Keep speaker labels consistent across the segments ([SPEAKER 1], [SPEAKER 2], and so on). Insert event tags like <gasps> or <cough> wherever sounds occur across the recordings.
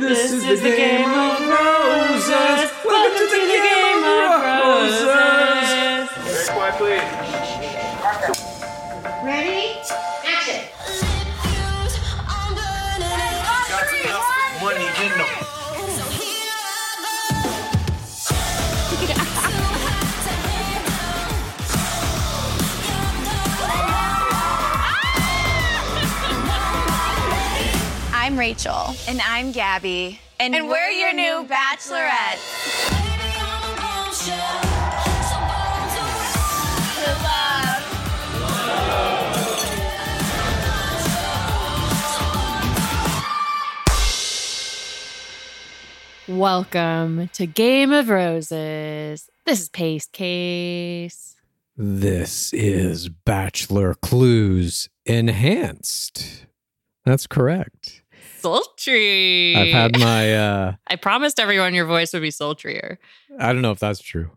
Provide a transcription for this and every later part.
[SPEAKER 1] This is the game of roses. Welcome to the game of roses. Very quietly.
[SPEAKER 2] Ready?
[SPEAKER 3] Rachel.
[SPEAKER 4] And I'm Gabby.
[SPEAKER 3] And, we're, your new bachelorette.
[SPEAKER 5] Welcome to Game of Roses. This is Pace Case.
[SPEAKER 6] This is Bachelor Clues Enhanced. That's correct.
[SPEAKER 5] Sultry.
[SPEAKER 6] I've had my, uh, <laughs>
[SPEAKER 5] I promised everyone your voice would be sultrier.
[SPEAKER 6] I don't know if that's true.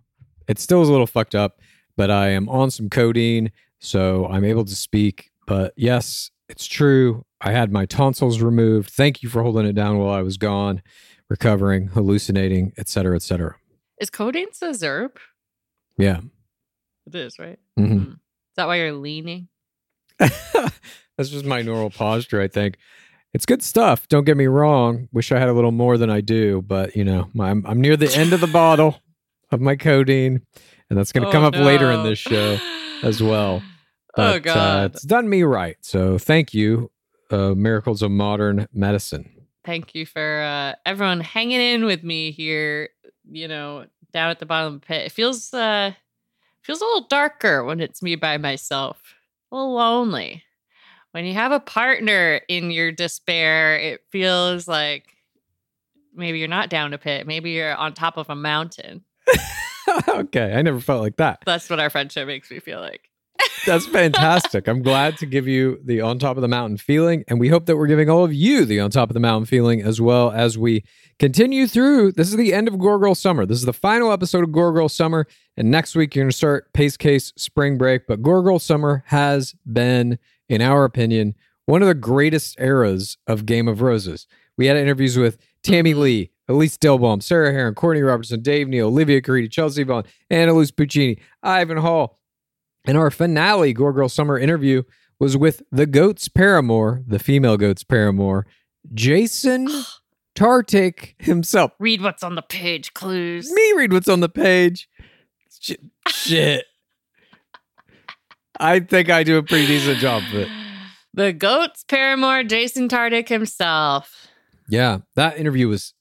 [SPEAKER 6] It still is a little fucked up, but I am on some codeine, so I'm able to speak. But yes, it's true. I had my tonsils removed. Thank you for holding it down while I was gone, recovering, hallucinating, et cetera, et cetera.
[SPEAKER 5] Is codeine a Zerb?
[SPEAKER 6] Yeah.
[SPEAKER 5] It is, right?
[SPEAKER 6] Mhm.
[SPEAKER 5] Mm. Is that why you're leaning? <laughs>
[SPEAKER 6] That's just my normal posture, I think. It's good stuff. Don't get me wrong. Wish I had a little more than I do, but you know, my, I'm, I'm near the end of the <laughs> bottle of my codeine, and that's going to
[SPEAKER 5] Oh,
[SPEAKER 6] come up later in this show as well. <sighs>
[SPEAKER 5] oh,
[SPEAKER 6] But, uh,
[SPEAKER 5] God.
[SPEAKER 6] it's done me right. So thank you, uh, Miracles of Modern Medicine.
[SPEAKER 5] Thank you for uh, everyone hanging in with me here, you know, down at the bottom of the pit. It feels uh feels a little darker when it's me by myself. A little lonely. When you have a partner in your despair, it feels like maybe you're not down a pit. Maybe you're on top of a mountain. <laughs>
[SPEAKER 6] okay, I never felt like that.
[SPEAKER 5] That's what our friendship makes me feel like. <laughs>
[SPEAKER 6] That's fantastic. I'm glad to give you the on top of the mountain feeling. And we hope that we're giving all of you the on top of the mountain feeling as well as we continue through. This is the end of Gore Girl Summer. This is the final episode of Gore Girl Summer. And next week, you're going to start Pace Case Spring Break. But Gore Girl Summer has been, in our opinion, one of the greatest eras of Game of Roses. We had interviews with Tammy mm-hmm. Ly, Elyse Dehlbom, Sarah Herron, Courtney Robertson, Dave Neal, Olivia Caridi, Chelsea Vaughn, Annaliese Puccini, Ivan Hall. And our finale Gore Girl Summer interview was with the goat's paramour, the female goat's paramour, Jason <gasps> Tartick himself.
[SPEAKER 5] Read what's on the page, clues.
[SPEAKER 6] Me read what's on the page. Sh- Shit. I think I do a pretty decent job of it. <gasps>
[SPEAKER 5] The goat's paramour, Jason Tartick himself.
[SPEAKER 6] Yeah, that interview was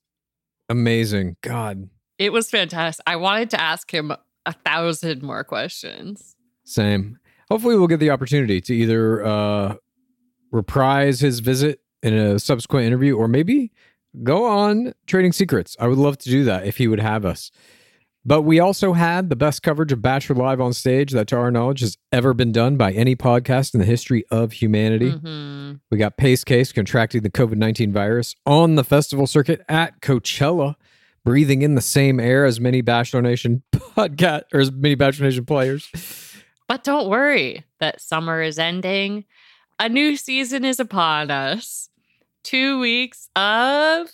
[SPEAKER 6] amazing. God,
[SPEAKER 5] It was fantastic. I wanted to ask him a thousand more questions.
[SPEAKER 6] same. Hopefully, we'll get the opportunity to either uh, reprise his visit in a subsequent interview or maybe go on Trading Secrets. I would love to do that if he would have us. But we also had the best coverage of Bachelor Live on stage that, to our knowledge, has ever been done by any podcast in the history of humanity.
[SPEAKER 5] Mhm.
[SPEAKER 6] We got Pace Case contracting the COVID 19 virus on the festival circuit at Coachella, breathing in the same air as many Bachelor Nation <laughs> podcast or as many Bachelor Nation players.
[SPEAKER 5] But don't worry that summer is ending. A new season is upon us. Two weeks of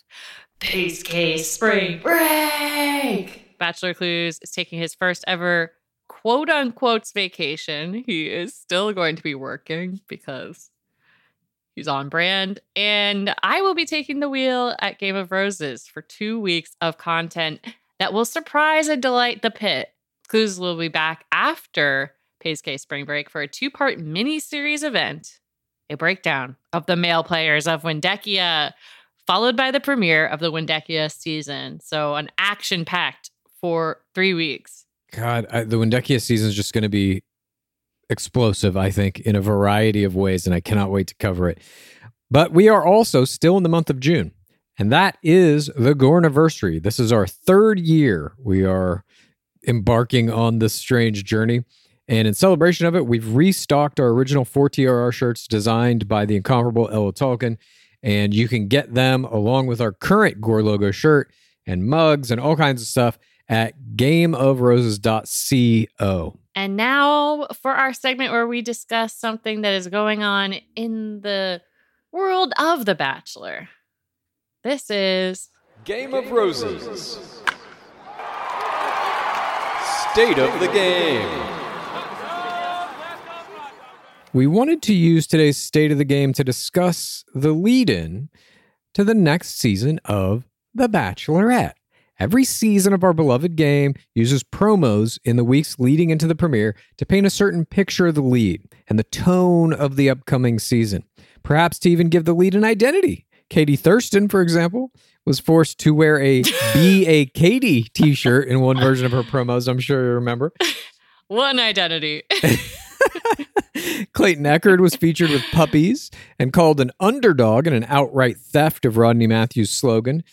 [SPEAKER 5] Pace Case Spring Break. Bachelor Clues is taking his first ever quote unquote vacation. He is still going to be working because he's on brand. And I will be taking the wheel at Game of Roses for two weeks of content that will surprise and delight the pit. Clues will be back after Pace Case Spring Break for a two part mini series event, a breakdown of the male players of Windekia, followed by the premiere of the Windekia season. So, an action packed for three weeks.
[SPEAKER 6] God, I, the Windekia season is just going to be explosive, I think, in a variety of ways, and I cannot wait to cover it. But we are also still in the month of June, and that is the Gore anniversary. This is our third year we are embarking on this strange journey. And in celebration of it, we've restocked our original 4TRR shirts designed by the incomparable Ella Tolkien. And you can get them along with our current Gore logo shirt and mugs and all kinds of stuff at gameofroses.co.
[SPEAKER 5] And now for our segment where we discuss something that is going on in the world of The Bachelor. This is
[SPEAKER 4] Game of Roses. State of the game.
[SPEAKER 6] We wanted to use today's state of the game to discuss the lead in to the next season of The Bachelorette. Every season of our beloved game uses promos in the weeks leading into the premiere to paint a certain picture of the lead and the tone of the upcoming season, perhaps to even give the lead an identity. Katie Thurston, for example, was forced to wear a <laughs> Be a Katie t shirt in one version of her promos, I'm sure you remember. <laughs>
[SPEAKER 5] one identity. <laughs>
[SPEAKER 6] Clayton Echard was featured with puppies and called an underdog in an outright theft of Rodney Matthews' slogan.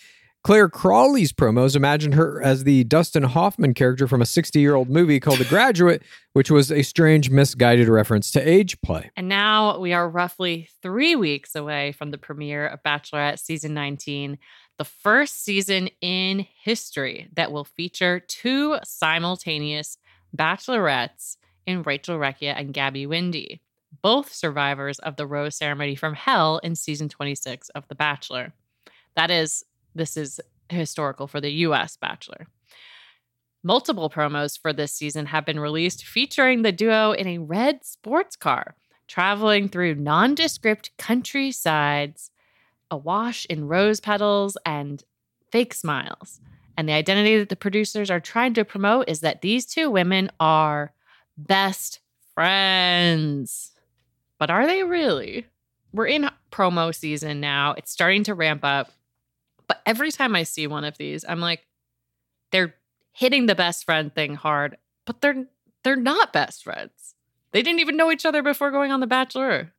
[SPEAKER 6] Clare Crawley's promos imagined her as the Dustin Hoffman character from a 60 year old movie called The Graduate, which was a strange, misguided reference to age play.
[SPEAKER 5] And now we are roughly three weeks away from the premiere of Bachelorette season 19, the first season in history that will feature two simultaneous bachelorettes in Rachel Recchia and Gabby Windey, both survivors of the rose ceremony from hell in season 26 of The Bachelor. That is, this is historical for the US Bachelor. Multiple promos for this season have been released featuring the duo in a red sports car, traveling through nondescript countrysides, awash in rose petals and fake smiles. And the identity that the producers are trying to promote is that these two women are best friends. But are they really? We're in promo season now. It's starting to ramp up. But every time I see one of these, I'm like, they're hitting the best friend thing hard, but they're they're not best friends. They didn't even know each other before going on The Bachelor.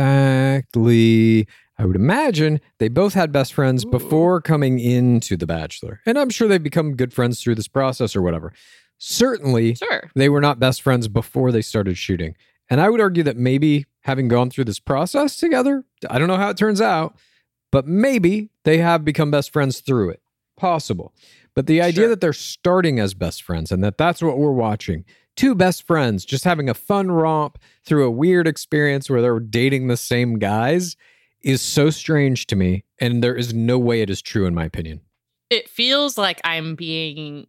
[SPEAKER 6] Exactly. I would imagine they both had best friends before coming into The Bachelor. And I'm sure they've become good friends through this process or whatever. certainly
[SPEAKER 5] Sure.
[SPEAKER 6] they were not best friends before they started shooting. And I would argue that maybe having gone through this process together, I don't know how it turns out, but maybe they have become best friends through it. Possible. But the idea
[SPEAKER 5] Sure.
[SPEAKER 6] that they're starting as best friends and that that's what we're watching two best friends just having a fun romp through a weird experience where they're dating the same guys is so strange to me. And there is no way it is true, in my opinion.
[SPEAKER 5] It feels like I'm being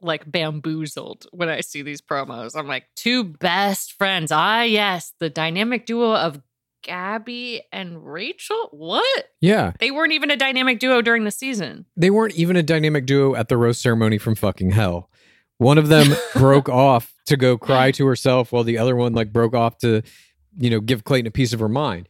[SPEAKER 5] like bamboozled when I see these promos. I'm like, two best friends. Ah, yes, the dynamic duo of Gabby and Rachel. What?
[SPEAKER 6] Yeah.
[SPEAKER 5] They weren't even a dynamic duo during the season.
[SPEAKER 6] they weren't even a dynamic duo at the roast ceremony from fucking hell. One of them <laughs> broke off to go cry to herself while the other one like broke off to, you know, give Clayton a piece of her mind.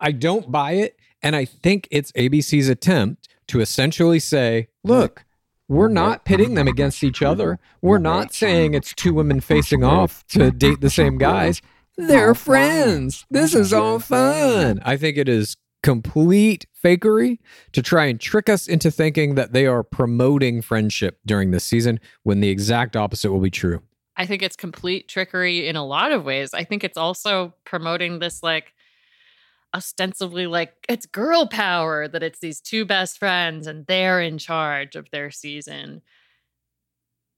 [SPEAKER 6] I don't buy it. And I think it's ABC's attempt to essentially say, look, we're not pitting them <laughs> against each other. We're not saying it's two women <laughs> facing off to date the same guys. They're friends. This is all fun. I think it is complete fakery to try and trick us into thinking that they are promoting friendship during this season when the exact opposite will be true.
[SPEAKER 5] I think it's complete trickery in a lot of ways. I think it's also promoting this like ostensibly like it's girl power that it's these two best friends and they're in charge of their season.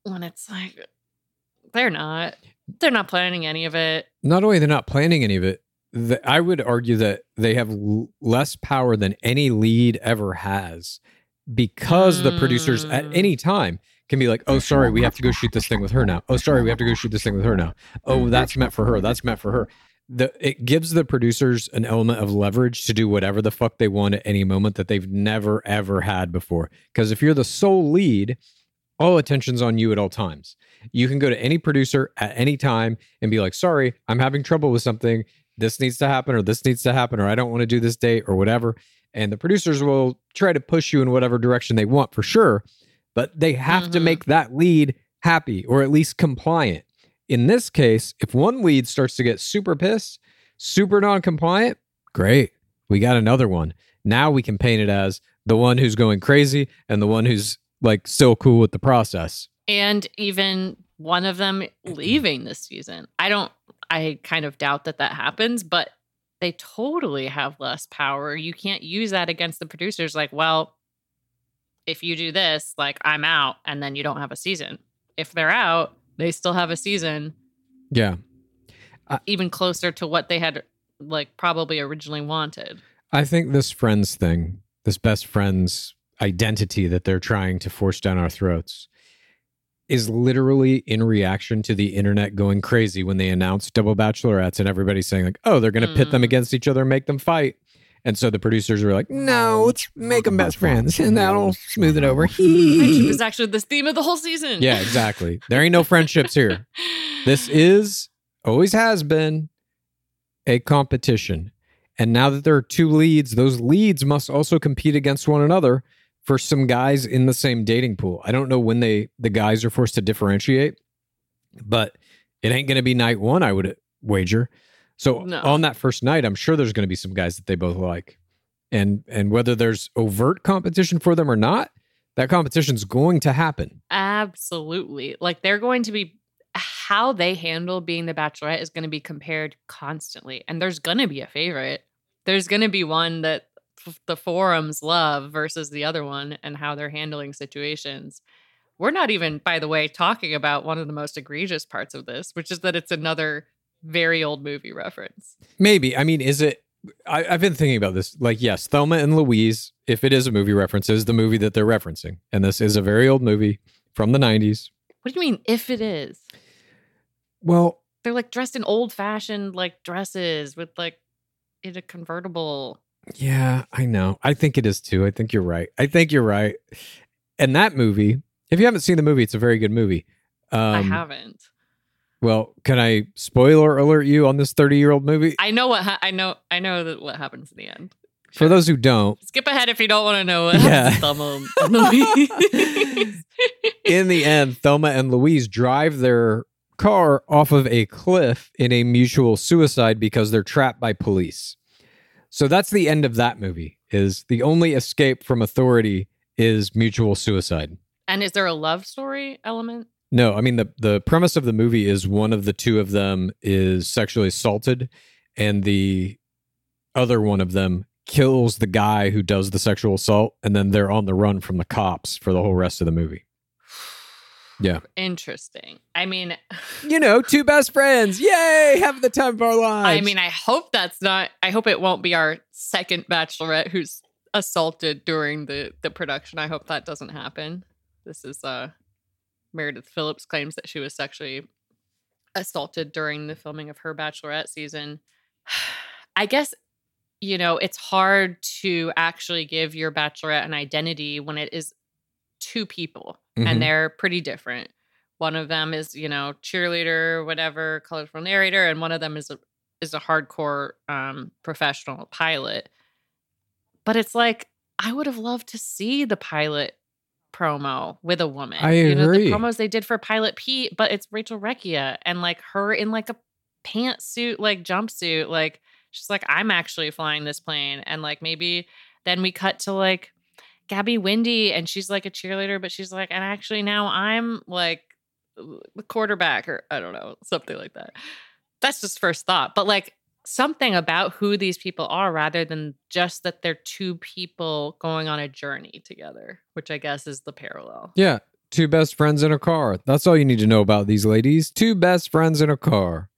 [SPEAKER 5] When it's like they're not. They're not planning any of it.
[SPEAKER 6] Not only they're not planning any of it, th- I would argue that they have l- less power than any lead ever has because the producers at
[SPEAKER 5] Mm.
[SPEAKER 6] any time can be like, oh, sorry, we have to go shoot this thing with her now. Oh, sorry, we have to go shoot this thing with her now. Oh, that's meant for her. That's meant for her. The, it gives the producers an element of leverage to do whatever the fuck they want at any moment that they've never, ever had before. Because if you're the sole lead, all attention's on you at all times. You can go to any producer at any time and be like, sorry, I'm having trouble with something. This needs to happen, or this needs to happen, or I don't want to do this date, or whatever. And the producers will try to push you in whatever direction they want for sure. But they have to
[SPEAKER 5] Mhm.
[SPEAKER 6] make that lead happy or at least compliant. In this case, if one lead starts to get super pissed, super non compliant, great. We got another one. Now we can paint it as the one who's going crazy and the one who's like still cool with the process.
[SPEAKER 5] And even one of them <clears throat> leaving this season. I don't I kind of doubt that that happens, but they totally have less power. You can't use that against the producers like, well, if you do this, like I'm out and then you don't have a season. If they're out, they still have a season
[SPEAKER 6] Yeah.
[SPEAKER 5] even closer to what they had like probably originally wanted.
[SPEAKER 6] I think this friends thing, this best friends identity that they're trying to force down our throats, is literally in reaction to the internet going crazy when they announced double bachelorettes and everybody saying, like, oh, they're going to pit them
[SPEAKER 5] Mm.
[SPEAKER 6] against each other and make them fight. And so the producers were like, no, let's make them best friends and that'll smooth it over. <laughs>
[SPEAKER 5] Friendship is <laughs> actually the theme of the whole season.
[SPEAKER 6] yeah, exactly. There ain't no friendships here. <laughs> This is, always has been, a competition. And now that there are two leads, those leads must also compete against one another for some guys in the same dating pool. I don't know when they the guys are forced to differentiate, but it ain't going to be night 1, I would wager. So
[SPEAKER 5] No.
[SPEAKER 6] on that first night, I'm sure there's going to be some guys that they both like. And and whether there's overt competition for them or not, that competition's going to happen.
[SPEAKER 5] Absolutely. Like they're going to be how they handle being the bachelorette is going to be compared constantly. And there's going to be a favorite. There's going to be one that the forums love versus the other one and how they're handling situations. We're not even, by the way, talking about one of the most egregious parts of this, which is that it's another very old movie reference.
[SPEAKER 6] Maybe. I mean, is it? I, I've been thinking about this. Like, yes, Thelma and Louise, if it is a movie reference, is the movie that they're referencing. And this is a very old movie from the 90s.
[SPEAKER 5] What do you mean, if it is?
[SPEAKER 6] Well,
[SPEAKER 5] They're like dressed in old fashioned like dresses with like in a convertible.
[SPEAKER 6] Yeah, I know. I think it is too. I think you're right. I think you're right. And that movie, if you haven't seen the movie, it's a very good movie. Um,
[SPEAKER 5] I haven't.
[SPEAKER 6] Well, can I spoiler alert you on this 30 year old movie?
[SPEAKER 5] I know what ha- I know. I know that what happens in the end.
[SPEAKER 6] For those who don't,
[SPEAKER 5] Skip ahead if you don't want to know what
[SPEAKER 6] Yeah.
[SPEAKER 5] Thelma and Louise.
[SPEAKER 6] in the end, Thelma and Louise drive their car off of a cliff in a mutual suicide because they're trapped by police. So that's the end of that movie. Is the only escape from authority is mutual suicide.
[SPEAKER 5] and is there a love story element?
[SPEAKER 6] No, I mean the the premise of the movie is one of the two of them is sexually assaulted, and the other one of them kills the guy who does the sexual assault, and then they're on the run from the cops for the whole rest of the movie. Yeah,
[SPEAKER 5] Interesting. I mean, <laughs>
[SPEAKER 6] you know, two best friends, yay, having the time of our lives.
[SPEAKER 5] I mean, I hope that's not. I hope it won't be our second bachelorette who's assaulted during the the production. I hope that doesn't happen. This is uh Meredith Phillips claims that she was sexually assaulted during the filming of her bachelorette season. <sighs> I guess you know, it's hard to actually give your bachelorette an identity when it is two people
[SPEAKER 6] Mhm.
[SPEAKER 5] and they're pretty different. One of them is, you know, cheerleader, whatever, colorful narrator, and one of them is a is a hardcore um, professional pilot. But it's like I would have loved to see the pilot promo with a woman.
[SPEAKER 6] I
[SPEAKER 5] You know,
[SPEAKER 6] agree.
[SPEAKER 5] the promos they did for Pilot Pete, but it's Rachel Recchia and like her in like a pantsuit, like jumpsuit. Like she's like, I'm actually flying this plane. And like maybe then we cut to like Gabby Windey and she's like a cheerleader, but she's like, and actually now I'm like the quarterback or I don't know, something like that. That's just first thought. But like something about who these people are rather than just that they're two people going on a journey together, which I guess is the parallel.
[SPEAKER 6] yeah, two best friends in a car. That's all you need to know about these ladies. Two best friends in a car.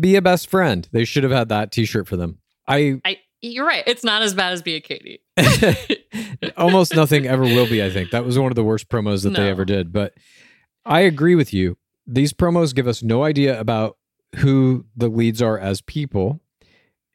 [SPEAKER 6] Be a best friend. They should have had that T-shirt for them. I
[SPEAKER 5] I you're right. It's not as bad as be a Katie. <laughs> <laughs>
[SPEAKER 6] almost nothing ever will be i think. That was one of the worst promos that they ever did. But i agree with you. These promos give us no idea about who the leads are as people.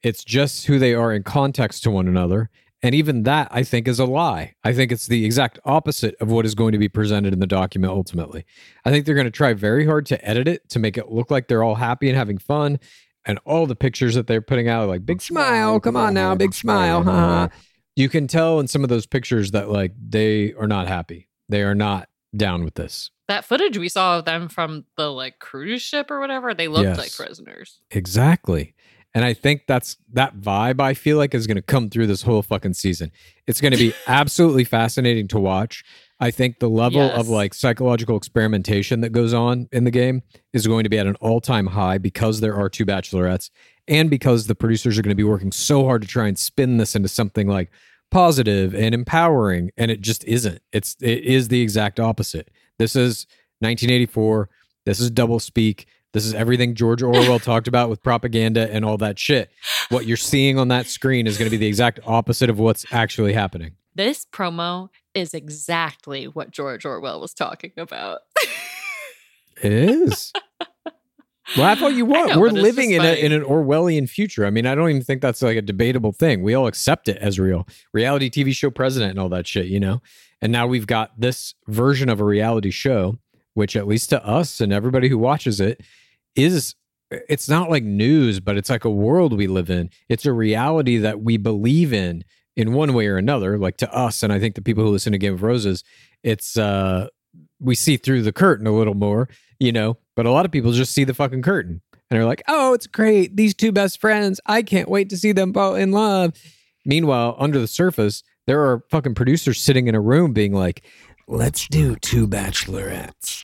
[SPEAKER 6] It's just who they are in context to one another. And even that i think is a lie. I think it's the exact opposite of what is going to be presented in the document ultimately. I think they're going to try very hard to edit it to make it look like they're all happy and having fun and all the pictures that they're putting out are like big smile come on now big smile haha you can tell in some of those pictures that like they are not happy. They are not down with this.
[SPEAKER 5] that footage we saw of them from the like cruise ship or whatever, they looked
[SPEAKER 6] Yes.
[SPEAKER 5] like prisoners.
[SPEAKER 6] Exactly. And I think that's that vibe I feel like is going to come through this whole fucking season. It's going to be <laughs> absolutely fascinating to watch. I think the level of like psychological experimentation that goes on in the game is going to be at an all-time high because there are two bachelorettes and because the producers are going to be working so hard to try and spin this into something like positive and empowering and it just isn't. It's it is the exact opposite. This is 1984. This is double speak. This is everything George Orwell <laughs> talked about with propaganda and all that shit. What you're seeing on that screen is going to be the exact opposite of what's actually happening.
[SPEAKER 5] This promo is exactly what George Orwell was talking about.
[SPEAKER 6] It is. Laugh all you want.
[SPEAKER 5] know,
[SPEAKER 6] We're living in a, in an Orwellian future. I mean, I don't even think that's like a debatable thing. We all accept it as real. Reality TV show president and all that shit, you know? And now we've got this version of a reality show, which at least to us and everybody who watches it is it's not like news, but it's like a world we live in. It's a reality that we believe in in one way or another, like to us. And I think the people who listen to Game of Roses, it's uh we see through the curtain a little more, you know, but a lot of people just see the fucking curtain and they're like, oh, it's great. These two best friends. I can't wait to see them fall in love. Meanwhile, under the surface, there are fucking producers sitting in a room being like, let's do two bachelorettes.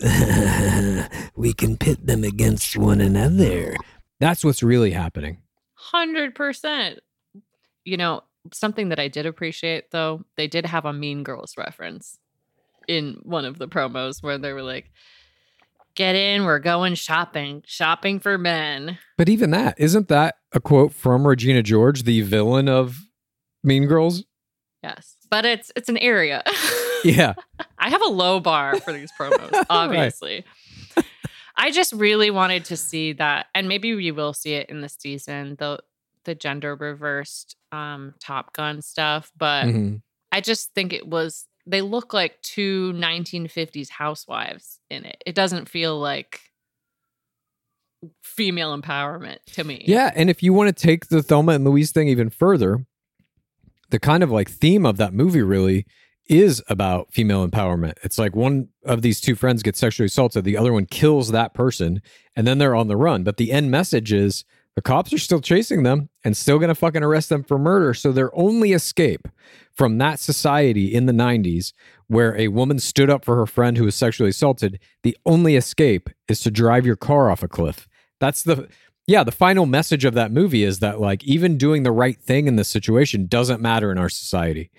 [SPEAKER 6] <laughs> we can pit them against one another. That's what's really happening.
[SPEAKER 5] Hundred percent. You know, something that I did appreciate though, they did have a Mean Girls reference in one of the promos where they were like, "Get in, we're going shopping, shopping for men."
[SPEAKER 6] But even that, isn't that a quote from Regina George, the villain of Mean Girls?
[SPEAKER 5] Yes, but it's it's an area.
[SPEAKER 6] Yeah. <laughs>
[SPEAKER 5] I have a low bar for these promos, <laughs> obviously. I just really wanted to see that, and maybe we will see it in the season, the the gender reversed um Top Gun stuff. But
[SPEAKER 6] Mhm.
[SPEAKER 5] I just think it was they look like two 1950s housewives in it. It doesn't feel like female empowerment to me.
[SPEAKER 6] Yeah, and if you want to take the Thelma and Louise thing even further, the kind of like theme of that movie really is about female empowerment. It's like one of these two friends gets sexually assaulted, the other one kills that person, and then they're on the run. But the end message is The cops are still chasing them and still going to fucking arrest them for murder. So their only escape from that society in the 90s where a woman stood up for her friend who was sexually assaulted, the only escape is to drive your car off a cliff. That's the yeah, the final message of that movie is that like even doing the right thing in this situation doesn't matter in our society.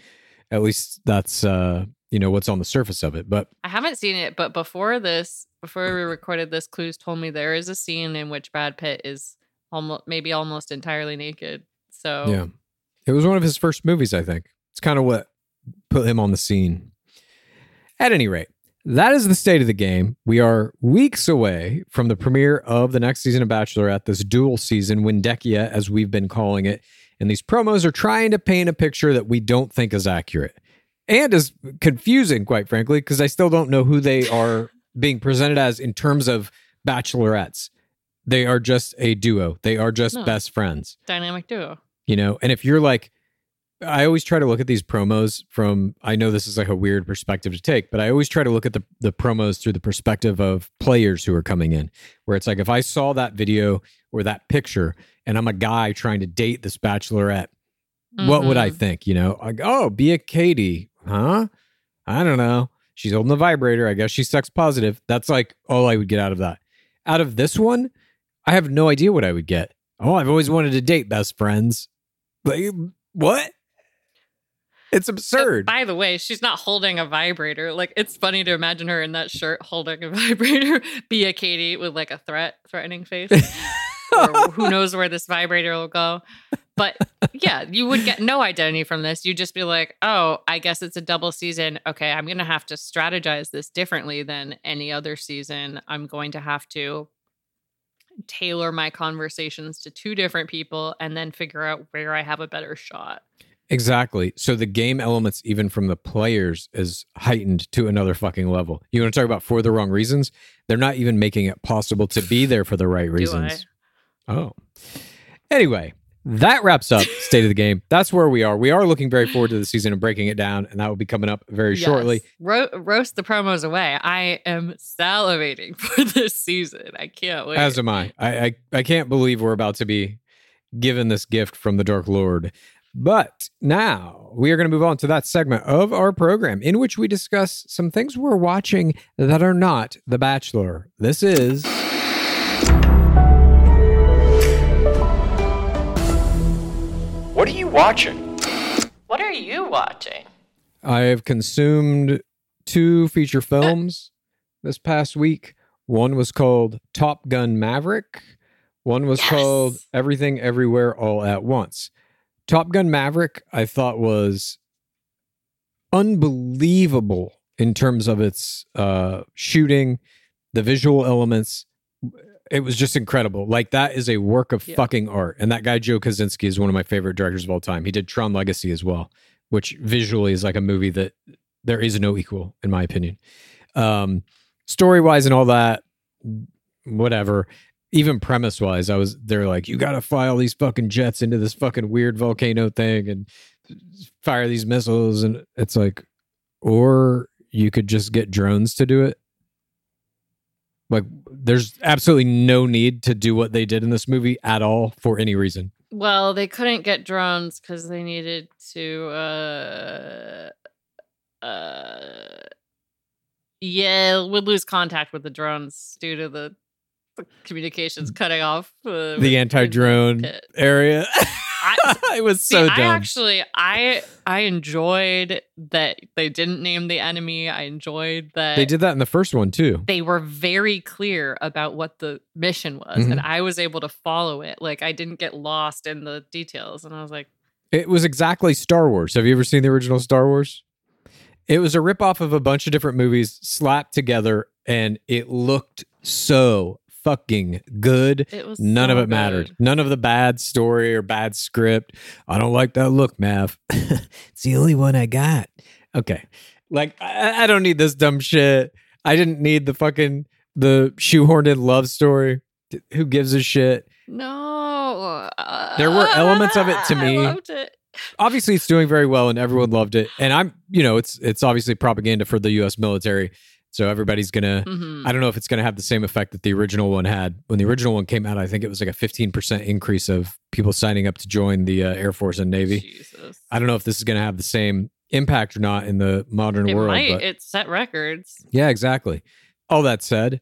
[SPEAKER 6] At least that's uh you know what's on the surface of it. But
[SPEAKER 5] I haven't seen it, but before this, before we recorded this, Clues told me there is a scene in which Brad Pitt is almost maybe almost entirely naked. So
[SPEAKER 6] yeah. It was one of his first movies, I think. It's kind of what put him on the scene. At any rate, that is the state of the game. We are weeks away from the premiere of the next season of Bachelorette, this dual season, Windekia, as we've been calling it. And these promos are trying to paint a picture that we don't think is accurate and is confusing, quite frankly, because I still don't know who they are being presented as in terms of bachelorettes. They are just a duo, they are just
[SPEAKER 5] No.
[SPEAKER 6] best friends.
[SPEAKER 5] Dynamic duo.
[SPEAKER 6] you know and if you're like i always try to look at these promos from i know this is like a weird perspective to take but i always try to look at the, the promos through the perspective of players who are coming in where it's like if i saw that video or that picture and i'm a guy trying to date this bachelorette what would i
[SPEAKER 5] Mhm.
[SPEAKER 6] think? You know like oh be a katie. Huh? I don't know. She's holding the vibrator. I guess she's sex positive. That's like all i would get out of that. Out of this one i have no idea what i would get oh i've always wanted to date best friends like what it's absurd
[SPEAKER 5] By the way, she's not holding a vibrator. Like it's funny to imagine her in that shirt holding a <laughs> vibrator. Be a Katie with like a threat, threatening face. <laughs> or who knows where this vibrator will go. But yeah, you would get no identity from this. You'd just be like, oh, I guess it's a double season. Okay, I'm going to have to strategize this differently than any other season. I'm going to have to tailor my conversations to two different people and then figure out where I have a better shot.
[SPEAKER 6] exactly. So the game elements even from the players is heightened to another fucking level. You want to talk about for the wrong reasons? They're not even making it possible to be there for the right reasons. Oh. Anyway that wraps up state of the game that's where we are we are looking very forward to the season and breaking it down and that will be coming up very
[SPEAKER 5] Yes.
[SPEAKER 6] shortly
[SPEAKER 5] Ro- roast the promos away. I am salivating <laughs> for this season. I can't wait.
[SPEAKER 6] As am I. I, I. I can't believe we're about to be given this gift from the Dark Lord. But now we are going to move on to that segment of our program in which we discuss some things we're watching that are not The Bachelor. This is.
[SPEAKER 4] What are you watching?
[SPEAKER 5] what are you watching?
[SPEAKER 6] I have consumed two feature films <laughs> this past week. One was called Top Gun Maverick. One was
[SPEAKER 5] Yes.
[SPEAKER 6] called Everything Everywhere All at Once. Top Gun Maverick, I thought was unbelievable in terms of its uh, shooting, the visual elements. It was just incredible. Like that is a work of
[SPEAKER 5] Yeah.
[SPEAKER 6] fucking art. And that guy Joe Kosinski is one of my favorite directors of all time. He did Tron Legacy as well, which visually is like a movie that there is no equal in my opinion. Um, story wise and all that, whatever. Even premise wise, I was they're like, you got to fly all these fucking jets into this fucking weird volcano thing and fire these missiles, and it's like, or you could just get drones to do it. Like, there's absolutely no need to do what they did in this movie at all for any reason.
[SPEAKER 5] Well, they couldn't get drones because they needed to. uh uh Yeah, would lose contact with the drones due to the, the communications cutting off. Uh,
[SPEAKER 6] The anti-drone
[SPEAKER 5] I,
[SPEAKER 6] area. <laughs> it was
[SPEAKER 5] See,
[SPEAKER 6] so
[SPEAKER 5] I
[SPEAKER 6] dumb.
[SPEAKER 5] actually, I I enjoyed that they didn't name the enemy. I enjoyed that
[SPEAKER 6] they did that in the first one too.
[SPEAKER 5] they were very clear about what the mission was and
[SPEAKER 6] Mhm.
[SPEAKER 5] i was able to follow it like i didn't get lost in the details and i was like
[SPEAKER 6] It was exactly Star Wars. Have you ever seen the original Star Wars? It was a ripoff of a bunch of different movies slapped together, and it looked so fucking good.
[SPEAKER 5] it was
[SPEAKER 6] None of
[SPEAKER 5] so
[SPEAKER 6] it mattered. None of the bad story or bad script. I don't like that look, Mav. <laughs> it's the only one I got. Okay. Like, I, I don't need this dumb shit. I didn't need the fucking the shoehorned in love story. Who gives a shit?
[SPEAKER 5] no
[SPEAKER 6] There were elements of it to <laughs> me.
[SPEAKER 5] it.
[SPEAKER 6] obviously it's doing very well and everyone loved it and i'm you know it's it's obviously propaganda for the us military So everybody's gonna.
[SPEAKER 5] Mhm.
[SPEAKER 6] I don't know if it's gonna have the same effect that the original one had. When the original one came out, I think it was like a 15% increase of people signing up to join the uh, Air Force and Navy.
[SPEAKER 5] Jesus.
[SPEAKER 6] I don't know if this is gonna have the same impact or not in the modern
[SPEAKER 5] It
[SPEAKER 6] world.
[SPEAKER 5] might.
[SPEAKER 6] but
[SPEAKER 5] It set records.
[SPEAKER 6] yeah, exactly. All that said,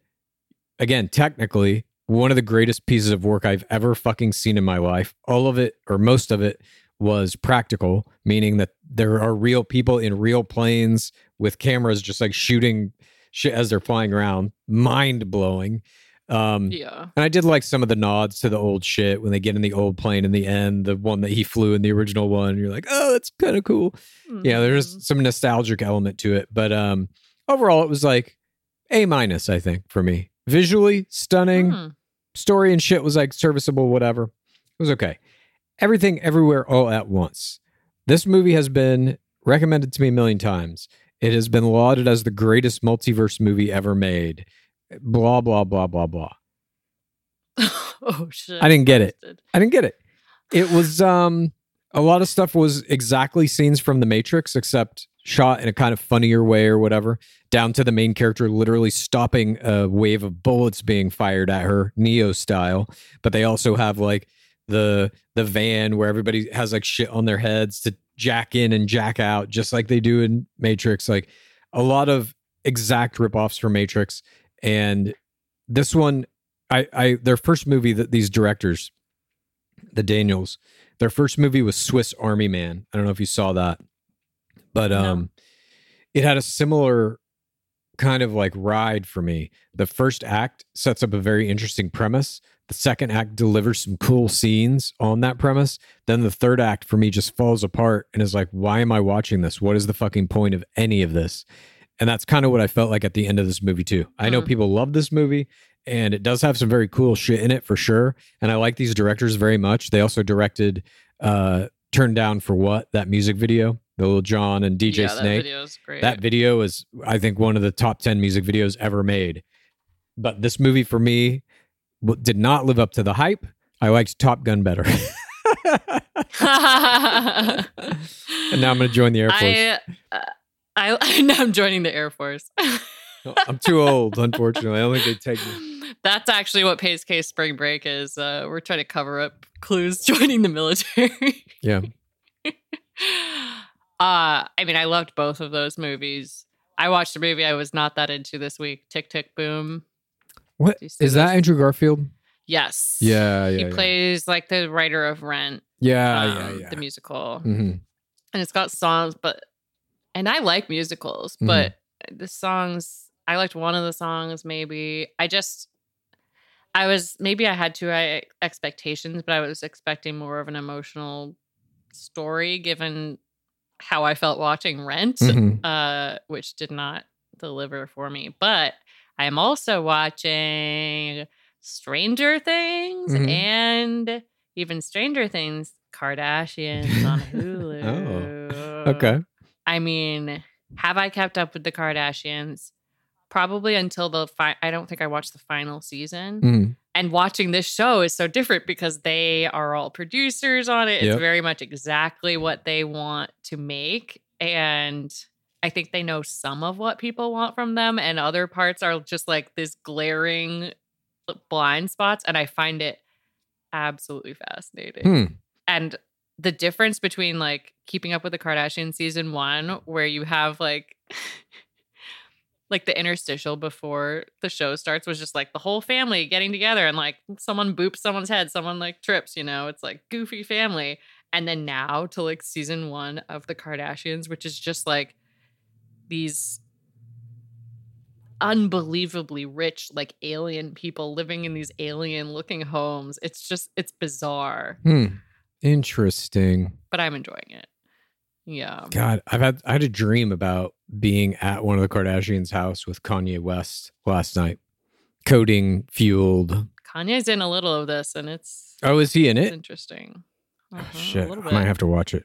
[SPEAKER 6] again, technically, one of the greatest pieces of work I've ever fucking seen in my life. All of it, or most of it, was practical, meaning that there are real people in real planes with cameras just like shooting shit as they're flying around. Mind blowing. Um,
[SPEAKER 5] Yeah.
[SPEAKER 6] and I did like some of the nods to the old shit when they get in the old plane in the end, the one that he flew in the original one. You're like, oh, that's kind of cool yeah
[SPEAKER 5] Mhm.
[SPEAKER 6] there's some nostalgic element to it but um overall it was like a minus i think for me visually stunning
[SPEAKER 5] Hmm.
[SPEAKER 6] story and shit was like serviceable whatever it was okay everything everywhere all at once this movie has been recommended to me a million times it has been lauded as the greatest multiverse movie ever made blah blah blah blah blah <laughs>
[SPEAKER 5] oh shit.
[SPEAKER 6] I didn't get it. I didn't get it. It was um a lot of stuff was exactly scenes from the Matrix, except shot in a kind of funnier way or whatever. Down to the main character literally stopping a wave of bullets being fired at her, Neo style. But they also have like the the van where everybody has like shit on their heads to jack in and jack out, just like they do in Matrix. Like a lot of exact ripoffs from Matrix. And this one, I, I their first movie that these directors, the Daniels, their first movie was Swiss Army Man. I don't know if you saw that, but
[SPEAKER 5] No.
[SPEAKER 6] um, it had a similar kind of like ride for me. The first act sets up a very interesting premise. The second act delivers some cool scenes on that premise. Then the third act for me just falls apart and is like, why am I watching this? What is the fucking point of any of this? And that's kind of what I felt like at the end of this movie too. I know
[SPEAKER 5] Mm.
[SPEAKER 6] people love this movie and it does have some very cool shit in it for sure. And I like these directors very much. They also directed uh Turn Down for What, that music video, the Lil Jon and DJ
[SPEAKER 5] yeah, That
[SPEAKER 6] Snake.
[SPEAKER 5] video is great.
[SPEAKER 6] That video is, I think, one of the top 10 music videos ever made. But this movie for me did not live up to the hype. I liked Top Gun better. <laughs> and now I'm going to join the Air Force.
[SPEAKER 5] I, uh, <laughs> I now I'm joining the Air Force.
[SPEAKER 6] I'm too old, unfortunately. I don't think they take me. <laughs>
[SPEAKER 5] That's actually what Pace Case Spring Break is. Uh, we're trying to cover up clues joining the military.
[SPEAKER 6] Yeah.
[SPEAKER 5] uh, I mean, I loved both of those movies. I watched a movie I was not that into this week. Tick Tick Boom.
[SPEAKER 6] What is that? Andrew Garfield?
[SPEAKER 5] Yes.
[SPEAKER 6] Yeah,
[SPEAKER 5] He
[SPEAKER 6] yeah, yeah.
[SPEAKER 5] plays like the writer of Rent,
[SPEAKER 6] Yeah,
[SPEAKER 5] um,
[SPEAKER 6] yeah, yeah.
[SPEAKER 5] the musical,
[SPEAKER 6] hmm
[SPEAKER 5] and it's got songs, but and I like musicals,
[SPEAKER 6] Mhm.
[SPEAKER 5] but the songs I liked one of the songs maybe. I just I was maybe I had too high expectations, but I was expecting more of an emotional story given how I felt watching Rent,
[SPEAKER 6] Mhm.
[SPEAKER 5] uh, which did not deliver for me. But I am also watching Stranger Things
[SPEAKER 6] Mhm.
[SPEAKER 5] and even Stranger Things Kardashians on <laughs> Hulu.
[SPEAKER 6] Okay.
[SPEAKER 5] I mean, have I kept up with the Kardashians? Probably until the fi- I don't think I watched the final season.
[SPEAKER 6] Mhm.
[SPEAKER 5] And watching this show is so different because they are all producers on it.
[SPEAKER 6] Yep.
[SPEAKER 5] It's very much exactly what they want to make. And I think they know some of what people want from them, and other parts are just like this glaring blind spots. And I find it absolutely fascinating
[SPEAKER 6] Hmm.
[SPEAKER 5] and the difference between like keeping up with the Kardashians season one, where you have like <laughs> like the interstitial before the show starts was just like the whole family getting together and like someone boops someone's head, someone like trips, you know, it's like goofy family. And then now to like season one of the Kardashians, which is just like these unbelievably rich, like alien people living in these alien looking homes. It's just, it's bizarre
[SPEAKER 6] Hmm. Interesting.
[SPEAKER 5] but I'm enjoying it. Yeah.
[SPEAKER 6] God, I've had I had a dream about being at one of the Kardashians' house with Kanye West last night. Codeine fueled.
[SPEAKER 5] Kanye's in a little of this and it's,
[SPEAKER 6] Oh, is he in it?
[SPEAKER 5] interesting.
[SPEAKER 6] Oh,
[SPEAKER 5] Uh-huh, a
[SPEAKER 6] shit. I might have to watch it.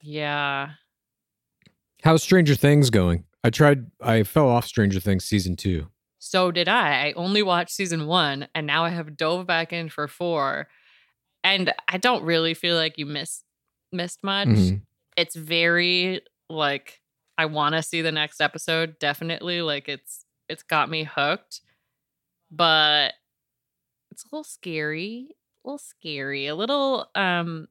[SPEAKER 5] Yeah.
[SPEAKER 6] How's Stranger Things going? I tried I fell off Stranger Things season two.
[SPEAKER 5] So did I. I only watched season one and now I have dove back in for four. And I don't really feel like you missed missed much.
[SPEAKER 6] Mhm.
[SPEAKER 5] It's very like I want to see the next episode. Definitely, like it's it's got me hooked, but it's a little scary. A little scary. A little. um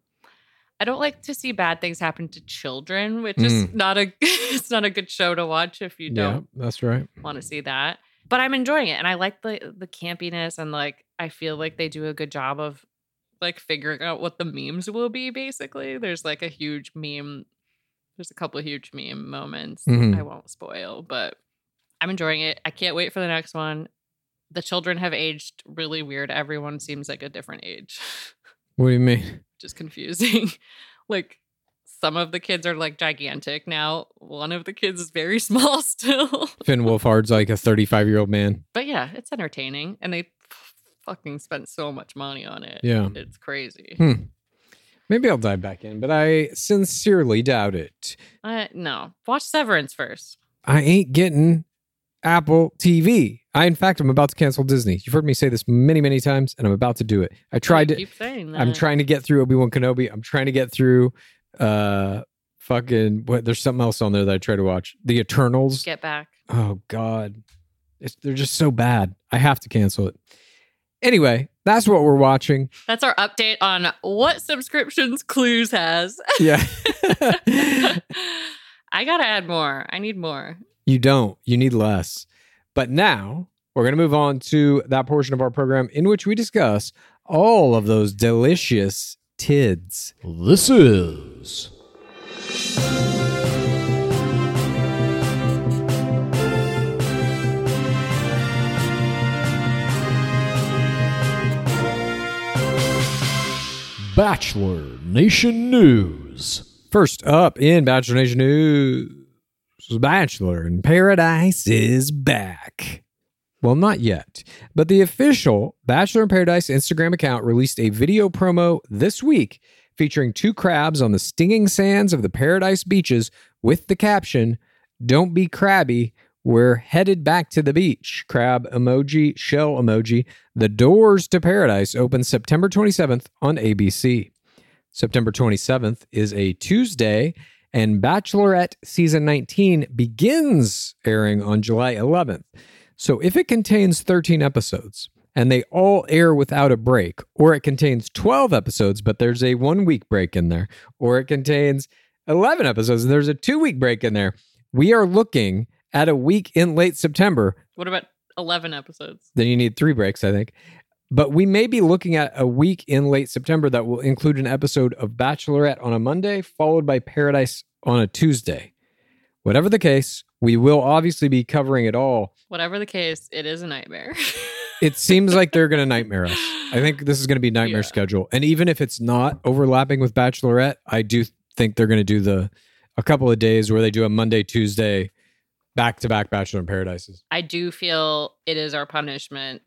[SPEAKER 5] I don't like to see bad things happen to children, which is
[SPEAKER 6] Mm.
[SPEAKER 5] not a <laughs> it's not a good show to watch if you don't
[SPEAKER 6] Yeah, that's right.
[SPEAKER 5] want to see that. But I'm enjoying it and I like the the campiness and like I feel like they do a good job of like figuring out what the memes will be basically. There's like a huge meme there's a couple of huge meme moments.
[SPEAKER 6] Mhm.
[SPEAKER 5] I won't spoil, but I'm enjoying it. I can't wait for the next one. The children have aged really weird. Everyone seems like a different age, <laughs>
[SPEAKER 6] What do you mean?
[SPEAKER 5] Is confusing. <laughs> like some of the kids are like gigantic now. One of the kids is very <laughs> small still. <laughs>
[SPEAKER 6] Finn Wolfhard's like a 35 year old man.
[SPEAKER 5] But yeah, it's entertaining, and they fucking spent so much money on it.
[SPEAKER 6] Yeah.
[SPEAKER 5] it's crazy.
[SPEAKER 6] Hmm. Maybe I'll dive back in, but I sincerely doubt it.
[SPEAKER 5] Uh, no, watch Severance first.
[SPEAKER 6] I ain't getting Apple TV. I, in fact, I'm about to cancel Disney. You've heard me say this many, many times, and I'm about to do it. I tried to.
[SPEAKER 5] Keep saying that.
[SPEAKER 6] I'm trying to get through Obi Wan Kenobi. I'm trying to get through uh fucking what there's something else on there that I try to watch. The Eternals.
[SPEAKER 5] Get back.
[SPEAKER 6] Oh God. It's, they're just so bad. I have to cancel it. Anyway, that's what we're watching.
[SPEAKER 5] That's our update on what subscriptions Clues has.
[SPEAKER 6] Yeah. <laughs> <laughs>
[SPEAKER 5] I gotta add more. I need more.
[SPEAKER 6] You don't. You need less. But now we're going to move on to that portion of our program in which we discuss all of those delicious tids.
[SPEAKER 7] This is Bachelor Nation News.
[SPEAKER 6] First up in Bachelor Nation News, Bachelor in Paradise is back. Well, not yet, but the official Bachelor in Paradise Instagram account released a video promo this week featuring two crabs on the stinging sands of the Paradise beaches with the caption, Don't be crabby. We're headed back to the beach. Crab emoji, shell emoji. The doors to paradise open September 27th on ABC. September 27th is a Tuesday, and Bachelorette season 19 begins airing on July 11th. So if it contains 13 episodes and they all air without a break, or it contains 12 episodes, but there's a one week break in there, or it contains 11 episodes and there's a two week break in there, we are looking at a week in late September.
[SPEAKER 5] What about eleven episodes?
[SPEAKER 6] Then you need three breaks, I think. But we may be looking at a week in late September that will include an episode of Bachelorette on a Monday, followed by Paradise on a Tuesday. Whatever the case, we will obviously be covering it all.
[SPEAKER 5] Whatever the case, it is a nightmare. <laughs>
[SPEAKER 6] It seems like they're going to nightmare us. I think this is going to be nightmare
[SPEAKER 5] Yeah.
[SPEAKER 6] schedule. And even if it's not overlapping with Bachelorette, I do think they're going to do the a couple of days where they do a Monday, Tuesday, back to back Bachelor in Paradises.
[SPEAKER 5] I do feel it is our punishment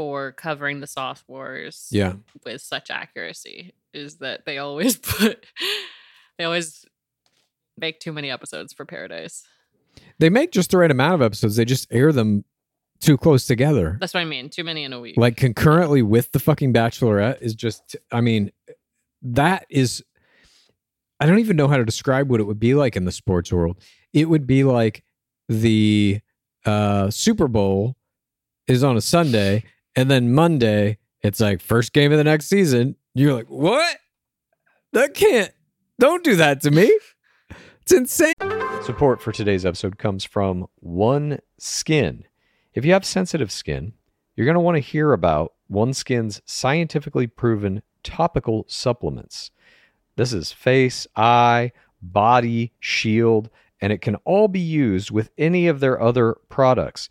[SPEAKER 5] for covering the Sauce Wars
[SPEAKER 6] Yeah.
[SPEAKER 5] with such accuracy. Is that they always <laughs> put they always make too many episodes for Paradise.
[SPEAKER 6] They make just the right amount of episodes. They just air them too close together.
[SPEAKER 5] That's what I mean. Too many in a week.
[SPEAKER 6] like concurrently with the fucking bachelorette is just i mean that is i don't even know how to describe what it would be like in the sports world it would be like the uh super bowl is on a sunday and then monday it's like first game of the next season. You're like what? That can't don't do that to me. It's insane. Support for today's episode comes from one skin. If you have sensitive skin you're going to want to hear about OneSkin's scientifically proven topical supplements. This is face, eye, body, shield, and it can all be used with any of their other products,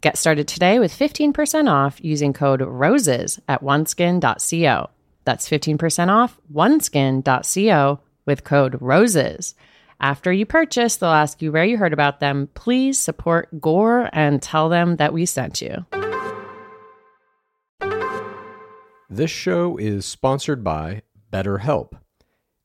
[SPEAKER 5] Get started today with 15% off using code ROSES at oneskin.co. That's 15% off oneskin.co with code ROSES. After you purchase, they'll ask you where you heard about them. Please support Gore and tell them that we sent you.
[SPEAKER 6] This show is sponsored by BetterHelp.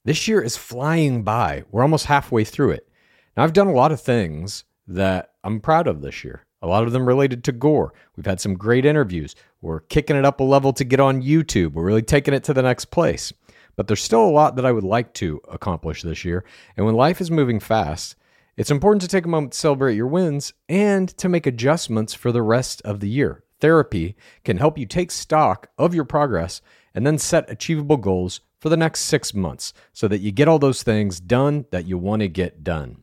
[SPEAKER 6] This year is flying by. We're almost halfway through it. Now, I've done a lot of things that I'm proud of this year. A lot of them related to gore. We've had some great interviews. We're kicking it up a level to get on YouTube. We're really taking it to the next place. But there's still a lot that I would like to accomplish this year. And when life is moving fast, it's important to take a moment to celebrate your wins and to make adjustments for the rest of the year. Therapy can help you take stock of your progress and then set achievable goals for the next six months so that you get all those things done that you want to get done.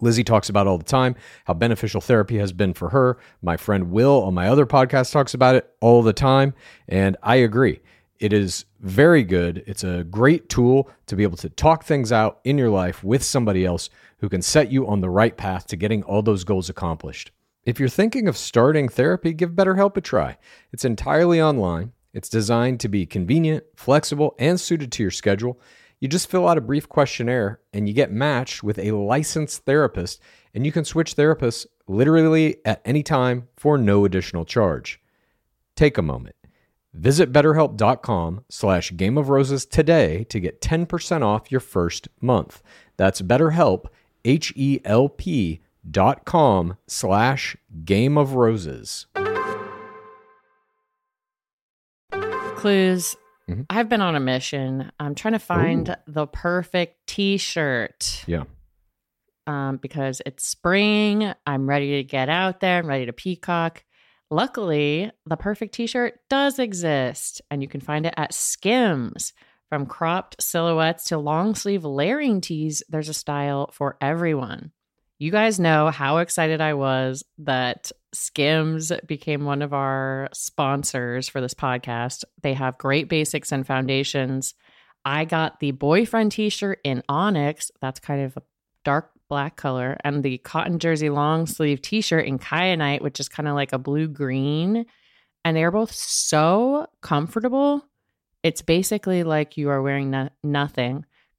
[SPEAKER 6] Lizzie talks about all the time how beneficial therapy has been for her. My friend Will on my other podcast talks about it all the time. And I agree. It is very good. It's a great tool to be able to talk things out in your life with somebody else who can set you on the right path to getting all those goals accomplished. If you're thinking of starting therapy, give BetterHelp a try. It's entirely online. It's designed to be convenient, flexible, and suited to your schedule. You just fill out a brief questionnaire and you get matched with a licensed therapist, and you can switch therapists literally at any time for no additional charge. Take a moment. Visit betterhelp.com slash game of roses today to get 10% off your first month. That's betterhelp, H-E-L-P dot com slash game of roses.
[SPEAKER 5] Clues.
[SPEAKER 6] Mhm.
[SPEAKER 5] I've been on a mission. I'm trying to find the perfect t shirt.
[SPEAKER 6] Yeah.
[SPEAKER 5] um, because it's spring. I'm ready to get out there. I'm ready to peacock. Luckily, the perfect t shirt does exist, and you can find it at Skims. From cropped silhouettes to long sleeve layering tees, there's a style for everyone. You guys know how excited I was that Skims became one of our sponsors for this podcast. They have great basics and foundations. I got the boyfriend t shirt in Onyx. That's kind of a dark black color, and the cotton jersey long sleeve t shirt in Kyanite, which is kind of like a blue green. And they are both so comfortable. It's basically like you are wearing no- nothing.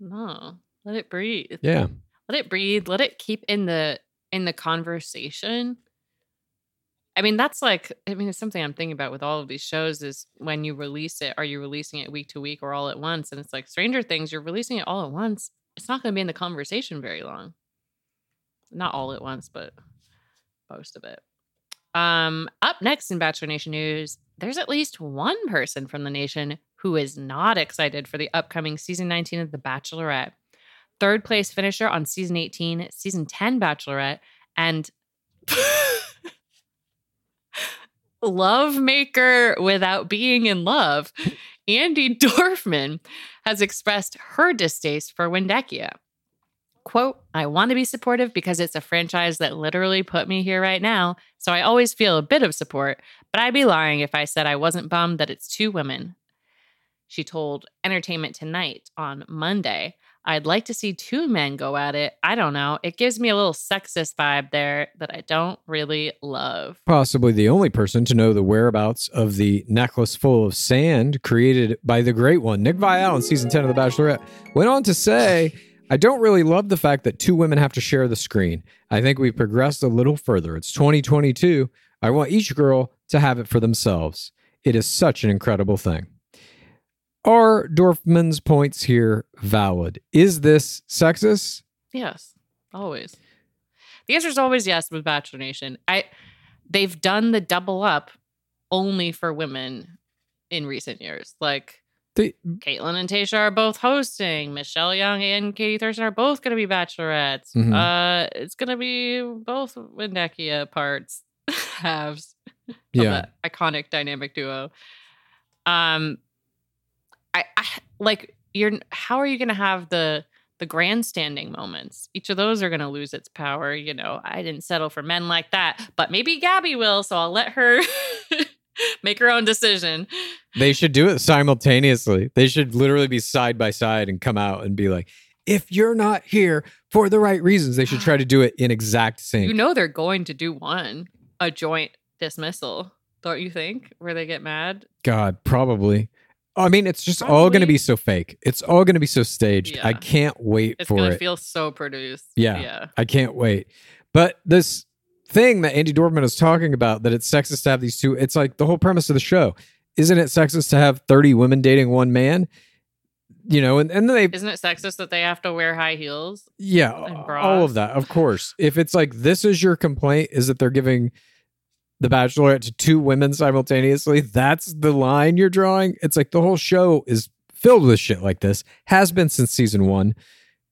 [SPEAKER 5] No, let it breathe.
[SPEAKER 6] Yeah.
[SPEAKER 5] Let it breathe. Let it keep in the in the conversation. I mean, that's like I mean, it's something I'm thinking about with all of these shows is when you release it, are you releasing it week to week or all at once? And it's like Stranger Things, you're releasing it all at once. It's not going to be in the conversation very long. Not all at once, but most of it. Um, up next in Bachelor Nation news, there's at least one person from the nation who is not excited for the upcoming season 19 of The Bachelorette. Third place finisher on season 18, season 10 Bachelorette, and love maker without being in love, Andi <laughs> Dorfman has expressed her distaste for Windekia. Quote, I want to be supportive because it's a franchise that literally put me here right now, so I always feel a bit of support, but I'd be lying if I said I wasn't bummed that it's two women. She told Entertainment Tonight on Monday, I'd like to see two men go at it. I don't know. It gives me a little sexist vibe there that I don't really love.
[SPEAKER 6] Possibly the only person to know the whereabouts of the necklace full of sand created by the great one. Nick Viall in season 10 of The Bachelorette went on to say, I don't really love the fact that two women have to share the screen. I think we've progressed a little further. It's 2022. I want each girl to have it for themselves. It is such an incredible thing. Are Dorfman's points here valid? Is this sexist?
[SPEAKER 5] Yes, always. The answer is always yes with Bachelor Nation. I they've done the double up only for women in recent years. Like
[SPEAKER 6] The,
[SPEAKER 5] Kaitlyn and Tayshia are both hosting. Michelle Young and Katie Thurston are both going to be bachelorettes.
[SPEAKER 6] Mhm.
[SPEAKER 5] Uh, it's going to be both Windekia parts <laughs> halves
[SPEAKER 6] yeah.
[SPEAKER 5] iconic dynamic duo. Um, I, I like you're. How are you going to have the the grandstanding moments? Each of those are going to lose its power. You know, I didn't settle for men like that, but maybe Gabby will, so I'll let her <laughs> make her own decision.
[SPEAKER 6] They should do it simultaneously. They should literally be side by side and come out and be like, if you're not here for the right reasons, they should try to do it in exact sync.
[SPEAKER 5] You know they're going to do one, a joint dismissal, don't you think? Where they get mad.
[SPEAKER 6] God, probably. I mean, it's just all going to be so fake. It's all going to be so staged. I can't wait
[SPEAKER 5] It's
[SPEAKER 6] for it.
[SPEAKER 5] feel so produced.
[SPEAKER 6] Yeah.
[SPEAKER 5] Yeah.
[SPEAKER 6] I can't wait. But this thing that Andi Dorfman is talking about that it's sexist to have these two, it's like the whole premise of the show. Isn't it sexist to have 30 women dating one man? You know, and, and then they,
[SPEAKER 5] Isn't it sexist that they have to wear high heels?
[SPEAKER 6] yeah, all of that, of course. If it's like this is your complaint, is that they're giving the Bachelorette to two women simultaneously? That's the line you're drawing. It's like the whole show is filled with shit like this, has been since season one.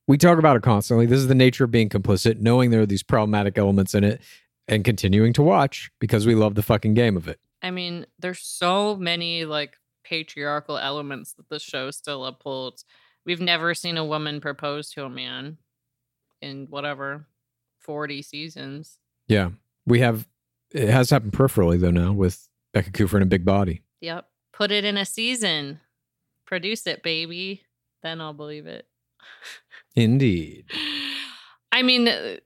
[SPEAKER 6] We talk about it constantly. This is the nature of being complicit, knowing there are these problematic elements in it and continuing to watch because we love the fucking game of it.
[SPEAKER 5] I mean, there's so many like patriarchal elements that the show still upholds. We've never seen a woman propose to a man in whatever 40 seasons.
[SPEAKER 6] Yeah. We have, it has happened peripherally though now with Becca Kufrin in a Big Body.
[SPEAKER 5] Yep. Put it in a season. Produce it, baby. Then I'll believe it. <laughs>
[SPEAKER 6] Indeed.
[SPEAKER 5] I mean, uh,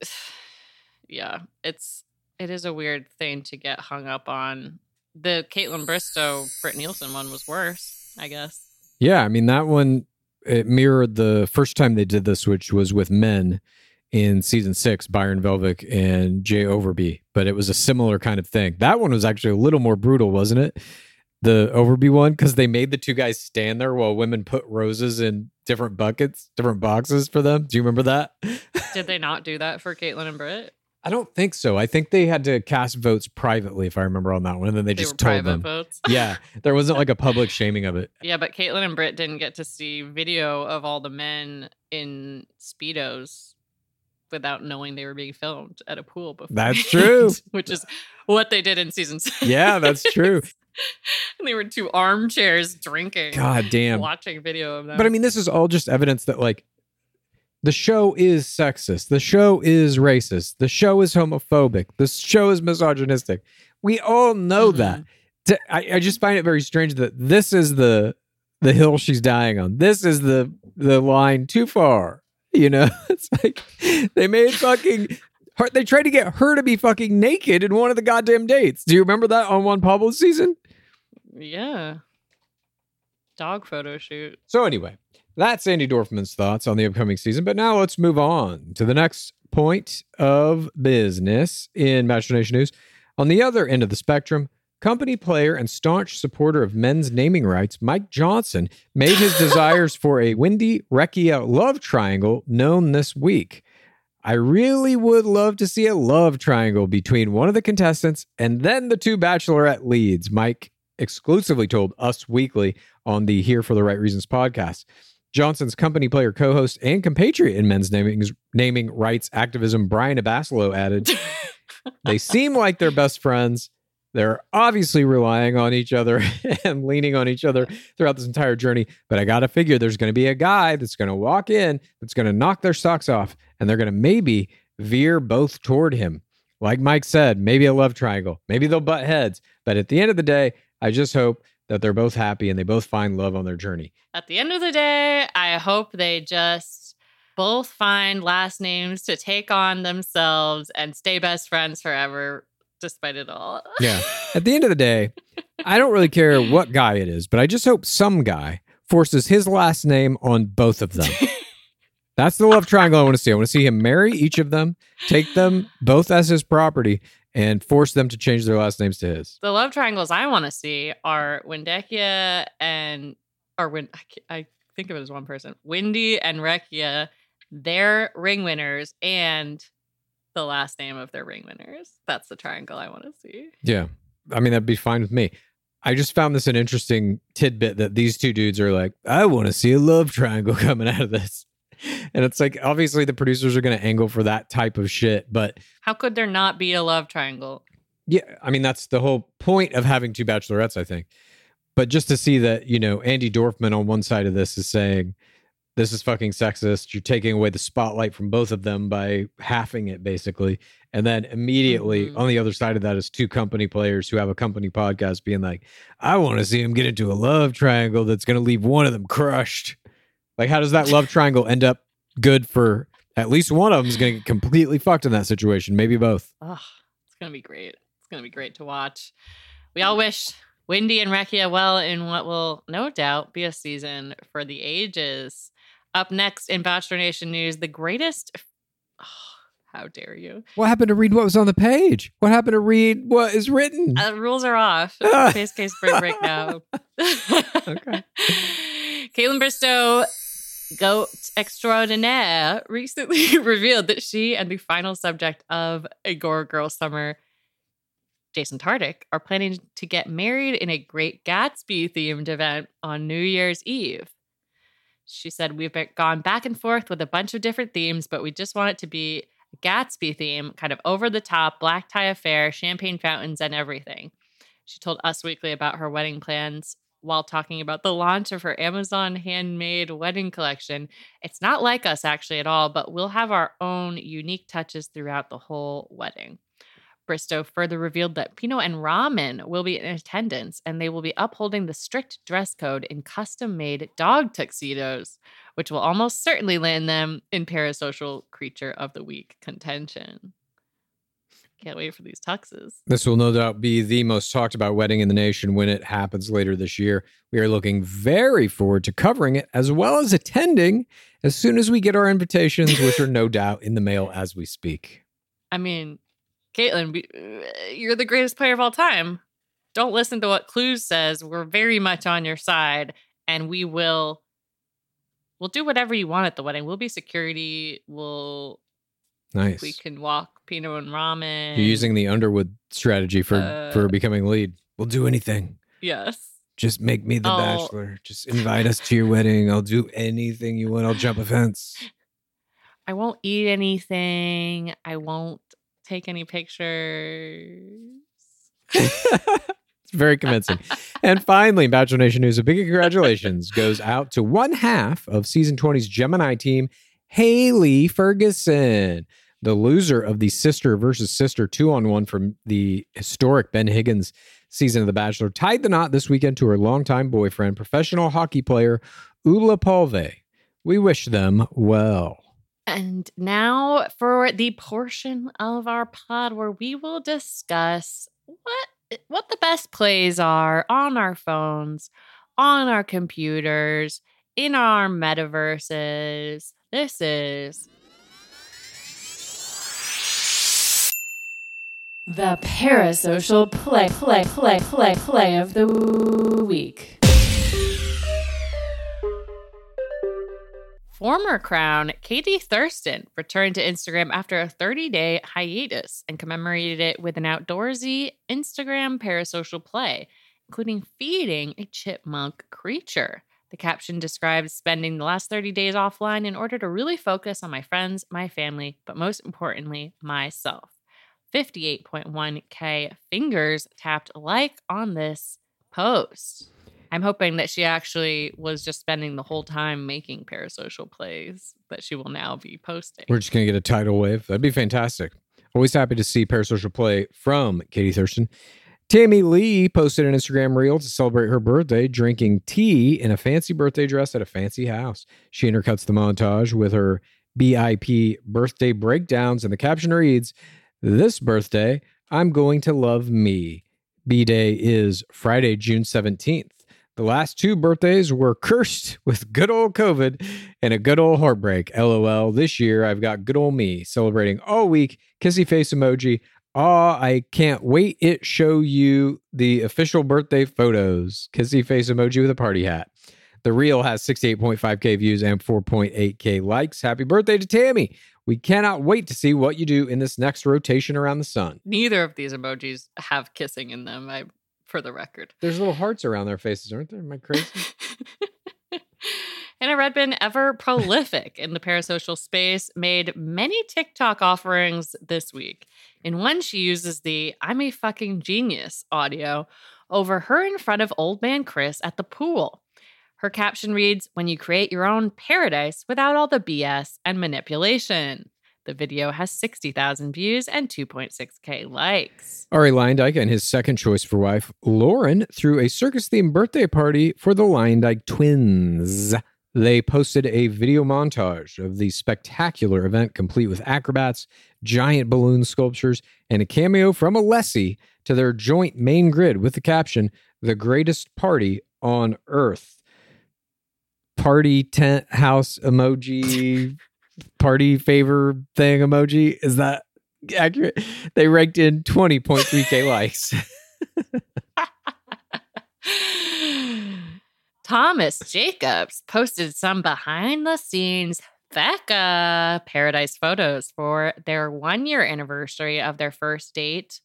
[SPEAKER 5] yeah, it's it is a weird thing to get hung up on. The Kaitlyn Bristowe, Britt Nilsson one was worse, I guess.
[SPEAKER 6] Yeah, I mean that one it mirrored the first time they did this, which was with men in season six, Byron Velvick and Jay Overby. But it was a similar kind of thing. That one was actually a little more brutal, wasn't it? The Overby one, because they made the two guys stand there while women put roses in different buckets, different boxes for them. Do you remember that? <laughs>
[SPEAKER 5] Did they not do that for Kaitlyn and Britt?
[SPEAKER 6] I don't think so. I think they had to cast votes privately, if I remember on that one, and then they,
[SPEAKER 5] They
[SPEAKER 6] just told
[SPEAKER 5] private
[SPEAKER 6] them.
[SPEAKER 5] votes. <laughs>
[SPEAKER 6] Yeah, there wasn't like a public <laughs> shaming of it.
[SPEAKER 5] Yeah, but Kaitlyn and Britt didn't get to see video of all the men in speedos without knowing they were being filmed at a pool before.
[SPEAKER 6] That's true. <laughs>
[SPEAKER 5] Which is what they did in season <laughs> six.
[SPEAKER 6] Yeah, that's true. <laughs>
[SPEAKER 5] and they were two armchairs drinking.
[SPEAKER 6] God damn.
[SPEAKER 5] Watching video of them.
[SPEAKER 6] But I mean, this is all just evidence that like the show is sexist. The show is racist. The show is homophobic. The show is misogynistic. We all know
[SPEAKER 5] Mhm.
[SPEAKER 6] that. To- I, I just find it very strange that this is the the hill she's dying on. This is the the line too far. You know, <laughs> it's like they made fucking. Her, they tried to get her to be fucking naked in one of the goddamn dates. Do you remember that on one Pablo season?
[SPEAKER 5] yeah. Dog photo shoot.
[SPEAKER 6] So anyway, that's Andi Dorfman's thoughts on the upcoming season. But now let's move on to the next point of business in Bachelor Nation news. On the other end of the spectrum, company player and staunch supporter of men's naming rights, Mike Johnson, made his desires for a Windey Recchia love triangle known this week. I really would love to see a love triangle between one of the contestants and then the two bachelorette leads, Mike exclusively told Us Weekly on the Here for the Right Reasons podcast. Johnson's company player, co host, and compatriot in men's naming, naming rights activism, Brian Abasolo, added <laughs> They seem like they're best friends. They're obviously relying on each other <laughs> and leaning on each other throughout this entire journey. But I got to figure there's going to be a guy that's going to walk in, that's going to knock their socks off, and they're going to maybe veer both toward him. Like Mike said, maybe a love triangle. Maybe they'll butt heads. But at the end of the day, I just hope that they're both happy and they both find love on their journey.
[SPEAKER 5] At the end of the day, I hope they just both find last names to take on themselves and stay best friends forever, despite it all. <laughs>
[SPEAKER 6] Yeah. At the end of the day, I don't really care what guy it is, but I just hope some guy forces his last name on both of them. <laughs> That's the love triangle I want to see. I want to see him marry each of them, take them both as his property, and force them to change their last names to his.
[SPEAKER 5] the love triangles I want to see are Windekia and, or Win, I, I think of it as one person, Windey and Recchia. They're ring winners and the last name of their ring winners. That's the triangle I want to see.
[SPEAKER 6] Yeah. I mean, that'd be fine with me. I just found this an interesting tidbit that these two dudes are like, I want to see a love triangle <laughs> coming out of this. And it's like, obviously, the producers are going to angle for that type of shit. But
[SPEAKER 5] How could there not be a love triangle?
[SPEAKER 6] yeah, I mean, that's the whole point of having two bachelorettes, I think. But just to see that, you know, Andi Dorfman on one side of this is saying, this is fucking sexist. You're taking away the spotlight from both of them by halving it, basically. And then immediately
[SPEAKER 5] Mhm.
[SPEAKER 6] on the other side of that is two company players who have a company podcast being like, I want to see him get into a love triangle that's going to leave one of them crushed. Like, how does that love triangle end up good for at least one of them is going to get completely fucked in that situation? Maybe both.
[SPEAKER 5] Oh, it's gonna be great. It's gonna be great to watch. We all wish Windey and Recchia well in what will no doubt be a season for the ages. Up next in Bachelor Nation news, the greatest. Oh, how dare you?
[SPEAKER 6] What happened to read what was on the page? What happened to read what is written?
[SPEAKER 5] Uh, rules are off. <laughs> Face case spring break now. <laughs> <laughs>
[SPEAKER 6] Okay.
[SPEAKER 5] Kaitlyn Bristowe, goat extraordinaire, recently revealed that she and the final subject of Agora Girl Summer, Jason Tartick, are planning to get married in a Great Gatsby themed event on New Year's Eve. She said, We've been- gone back and forth with a bunch of different themes, but we just want it to be a Gatsby theme, kind of over the top, black tie affair, champagne fountains, and everything. She told Us Weekly about her wedding plans while talking about the launch of her Amazon handmade wedding collection. It's not like us actually at all, but we'll have our own unique touches throughout the whole wedding. Bristowe further revealed that Pinot and Ramen will be in attendance and they will be upholding the strict dress code in custom made dog tuxedos, which will almost certainly land them in parasocial creature of the week contention. Can't wait for these tuxes.
[SPEAKER 6] This will no doubt be the most talked about wedding in the nation when it happens later this year. We are looking very forward to covering it as well as attending as soon as we get our invitations, which are no doubt in the mail as we speak.
[SPEAKER 5] I mean, Kaitlyn, you're the greatest player of all time. Don't listen to what Clues says. We're very much on your side, and we will. We'll do whatever you want at the wedding. We'll be security. We'll.
[SPEAKER 6] Nice.
[SPEAKER 5] We can walk Pinot and Ramen.
[SPEAKER 6] You're using the Underwood strategy for
[SPEAKER 5] Uh,
[SPEAKER 6] for becoming lead. We'll do anything.
[SPEAKER 5] Yes.
[SPEAKER 6] Just make me the
[SPEAKER 5] Oh.
[SPEAKER 6] bachelor. Just invite us to your wedding. I'll do anything you want. I'll jump a fence.
[SPEAKER 5] I won't eat anything. I won't take any pictures. <laughs>
[SPEAKER 6] It's very convincing. <laughs> and finally, Bachelor Nation News, a big congratulations goes out to one half of season 20's Gemini team, Haley Ferguson, the loser of the sister versus sister two on one from the historic Ben Higgins season of The Bachelor, tied the knot this weekend to her longtime boyfriend, professional hockey player Oula Palve. We wish them well.
[SPEAKER 5] And now for the portion of our pod where we will discuss what what the best plays are on our phones, on our computers, in our metaverses. This is the parasocial play play play play play of the week. Former crown Katie Thurston returned to Instagram after a 30 day hiatus and commemorated it with an outdoorsy Instagram parasocial play, including feeding a chipmunk creature. The caption describes spending the last 30 days offline in order to really focus on my friends, my family, but most importantly, myself. 58.1K fingers tapped like on this post. I'm hoping that she actually was just spending the whole time making parasocial plays that she will now be posting.
[SPEAKER 6] We're just going to get a tidal wave. That'd be fantastic. Always happy to see parasocial play from Katie Thurston. Tammy Ly posted an Instagram reel to celebrate her birthday, drinking tea in a fancy birthday dress at a fancy house. She intercuts the montage with her BIP birthday breakdowns, and the caption reads, This birthday, I'm going to love me. B Day is Friday, June 17th. The last two birthdays were cursed with good old COVID and a good old heartbreak. LOL. This year, I've got good old me celebrating all week. Kissy face emoji. Aw, I can't wait it show you the official birthday photos. Kissy face emoji with a party hat. The reel has 68.5K views and 4.8K likes. Happy birthday to Tammy. We cannot wait to see what you do in this next rotation around the sun.
[SPEAKER 5] Neither of these emojis have kissing in them. I for the record.
[SPEAKER 6] There's little hearts around their faces, aren't there? Am I crazy? <laughs>
[SPEAKER 5] Anna Redbin, ever prolific in the parasocial space, made many TikTok offerings this week. In one, she uses the I'm a fucking genius audio over her in front of old man Chris at the pool. Her caption reads When you create your own paradise without all the BS and manipulation. The video has 60,000 views and 2.6K likes.
[SPEAKER 6] Arie Luyendyk and his second choice for wife, Lauren, threw a circus themed birthday party for the Lyondike twins. They posted a video montage of the spectacular event, complete with acrobats, giant balloon sculptures, and a cameo from Alessi to their joint main grid with the caption, The greatest party on earth. Party tent house emoji, <laughs> party favor thing emoji. Is that accurate? They ranked in 20.3K <laughs> likes. <laughs>
[SPEAKER 5] Thomas Jacobs posted some behind the scenes Becca paradise photos for their one year anniversary of their first date.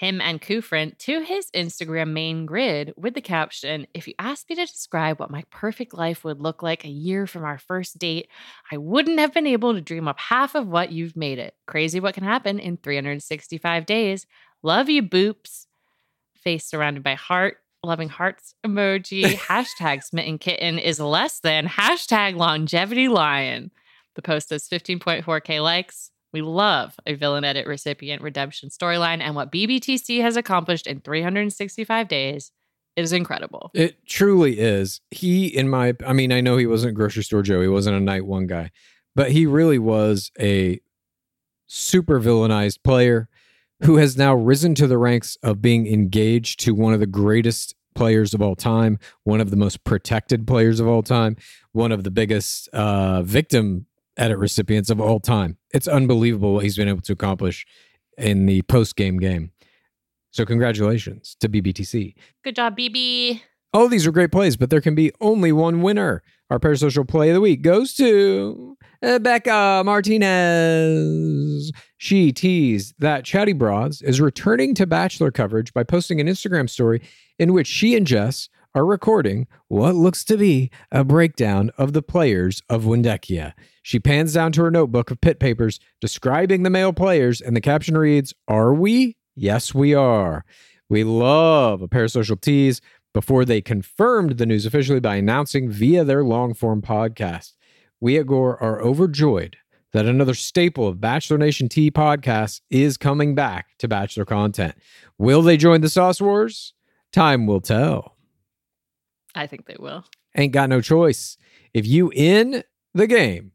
[SPEAKER 5] Him and Kufrin to his Instagram main grid with the caption If you asked me to describe what my perfect life would look like a year from our first date, I wouldn't have been able to dream up half of what you've made it. Crazy what can happen in 365 days. Love you, boops. Face surrounded by heart, loving hearts emoji. hashtag smitten kitten is less than hashtag longevity lion. The post has 15.4K likes. We love a villain edit recipient redemption storyline, and what BBTC has accomplished in 365 days is incredible.
[SPEAKER 6] It truly is. He, in my, I mean, I know he wasn't grocery store Joe. He wasn't a night one guy, but he really was a super villainized player who has now risen to the ranks of being engaged to one of the greatest players of all time, one of the most protected players of all time, one of the biggest uh, victim edit recipients of all time. It's unbelievable what he's been able to accomplish in the post game game. So, congratulations to BBTC.
[SPEAKER 5] Good job, BB.
[SPEAKER 6] All these are great plays, but there can be only one winner. Our parasocial play of the week goes to uh, Becca Martinez. She teased that Chatty Broads is returning to Bachelor coverage by posting an Instagram story in which she and Jess are recording what looks to be a breakdown of the players of Windekia. She pans down to her notebook of pit papers describing the male players, and the caption reads, Are we? Yes, we are. We love a parasocial tease before they confirmed the news officially by announcing via their long form podcast. We at Gore are overjoyed that another staple of Bachelor Nation T podcasts is coming back to Bachelor content. Will they join the Sauce Wars? Time will tell.
[SPEAKER 5] I think they will.
[SPEAKER 6] Ain't got no choice. If you in the game,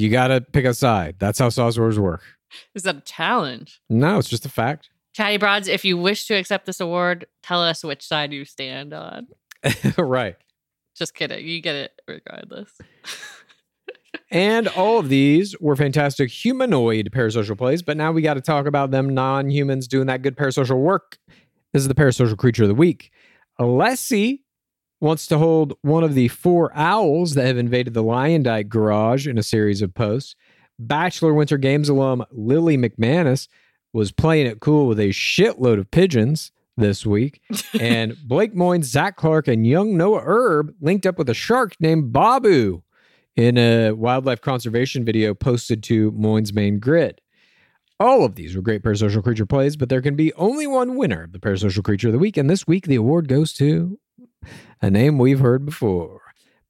[SPEAKER 6] you got to pick a side. That's how Sauce Wars work.
[SPEAKER 5] Is that a challenge?
[SPEAKER 6] No, it's just a fact.
[SPEAKER 5] Chatty Broads, if you wish to accept this award, tell us which side you stand on. <laughs>
[SPEAKER 6] right.
[SPEAKER 5] Just kidding. You get it regardless. <laughs>
[SPEAKER 6] And all of these were fantastic humanoid parasocial plays, but now we got to talk about them non humans doing that good parasocial work. This is the parasocial creature of the week. Alessi wants to hold one of the four owls that have invaded the Luyendyk garage in a series of posts. Bachelor Winter Games alum Lily McManus was playing it cool with a shitload of pigeons this week. <laughs> and Blake Moynes, Zach Clark, and young Noah Erb linked up with a shark named Babu in a wildlife conservation video posted to Moynes' main grid. All of these were great parasocial creature plays, but there can be only one winner of the parasocial creature of the week. And this week, the award goes to a name we've heard before.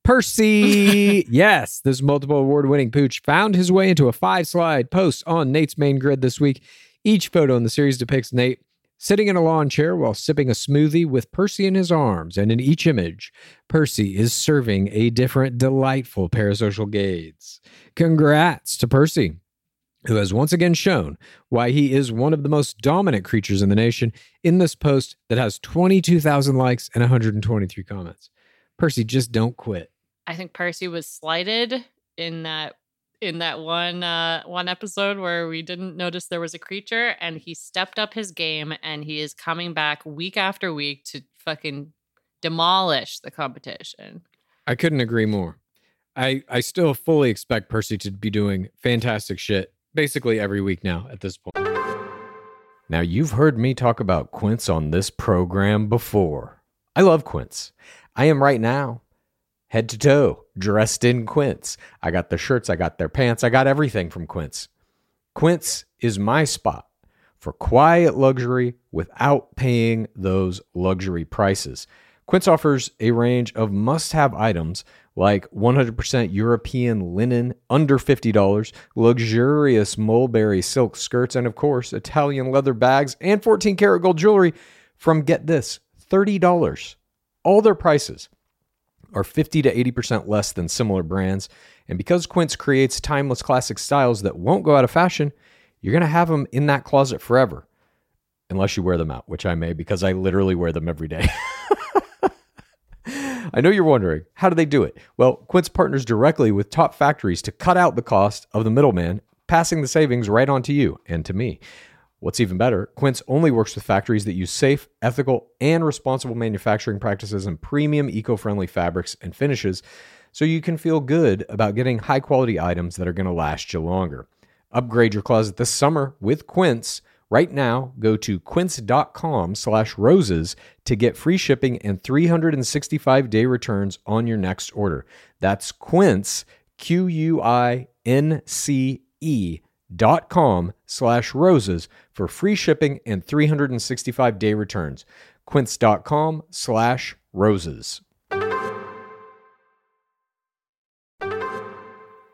[SPEAKER 6] Percy. <laughs> yes, this multiple award winning pooch found his way into a five slide post on Nate's main grid this week. Each photo in the series depicts Nate sitting in a lawn chair while sipping a smoothie with Percy in his arms. And in each image, Percy is serving a different delightful parasocial gaze. Congrats to Percy, who has once again shown why he is one of the most dominant creatures in the nation in this post that has 22,000 likes and 123 comments. Percy, just don't quit.
[SPEAKER 5] I think Percy was slighted in that in that one uh one episode where we didn't notice there was a creature and he stepped up his game and he is coming back week after week to fucking demolish the competition.
[SPEAKER 6] I couldn't agree more. I I still fully expect Percy to be doing fantastic shit basically every week now at this point. Now, you've heard me talk about Quince on this program before. I love Quince. I am right now, head to toe, dressed in Quince. I got their shirts, I got their pants, I got everything from Quince. Quince is my spot for quiet luxury without paying those luxury prices. Quince offers a range of must have items like 100% European linen under $50, luxurious mulberry silk skirts, and of course, Italian leather bags and 14 karat gold jewelry from get this $30. All their prices are 50 to 80% less than similar brands. And because Quince creates timeless classic styles that won't go out of fashion, you're going to have them in that closet forever. Unless you wear them out, which I may because I literally wear them every day. <laughs> I know you're wondering, how do they do it? Well, Quince partners directly with top factories to cut out the cost of the middleman, passing the savings right on to you and to me. What's even better, Quince only works with factories that use safe, ethical, and responsible manufacturing practices and premium eco friendly fabrics and finishes so you can feel good about getting high quality items that are going to last you longer. Upgrade your closet this summer with Quince. Right now, go to quince.com slash roses to get free shipping and 365 day returns on your next order. That's quince, Q U I N C E dot com slash roses for free shipping and 365 day returns. Quince.com slash roses.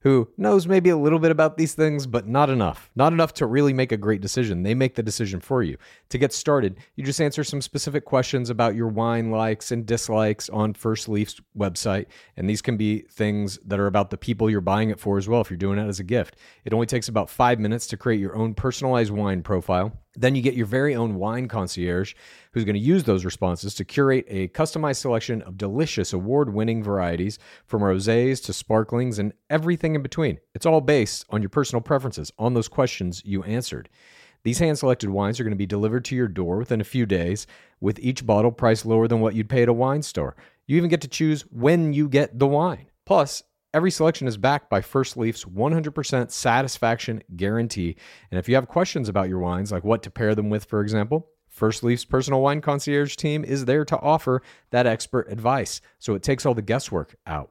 [SPEAKER 6] who knows maybe a little bit about these things, but not enough. Not enough to really make a great decision. They make the decision for you. To get started, you just answer some specific questions about your wine likes and dislikes on First Leaf's website. And these can be things that are about the people you're buying it for as well, if you're doing it as a gift. It only takes about five minutes to create your own personalized wine profile. Then you get your very own wine concierge who's going to use those responses to curate a customized selection of delicious award winning varieties from rosés to sparklings and everything in between. It's all based on your personal preferences, on those questions you answered. These hand selected wines are going to be delivered to your door within a few days, with each bottle priced lower than what you'd pay at a wine store. You even get to choose when you get the wine. Plus, Every selection is backed by First Leaf's 100% satisfaction guarantee. And if you have questions about your wines, like what to pair them with, for example, First Leaf's personal wine concierge team is there to offer that expert advice. So it takes all the guesswork out.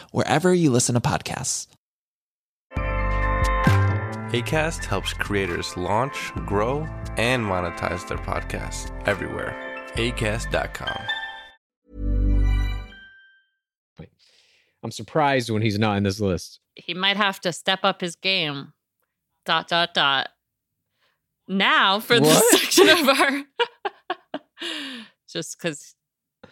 [SPEAKER 8] wherever you listen to podcasts.
[SPEAKER 9] ACAST helps creators launch, grow, and monetize their podcasts everywhere. ACAST.com. Wait.
[SPEAKER 6] I'm surprised when he's not in this list.
[SPEAKER 5] He might have to step up his game. Dot, dot, dot. Now for this <laughs> section of our. <laughs> Just because,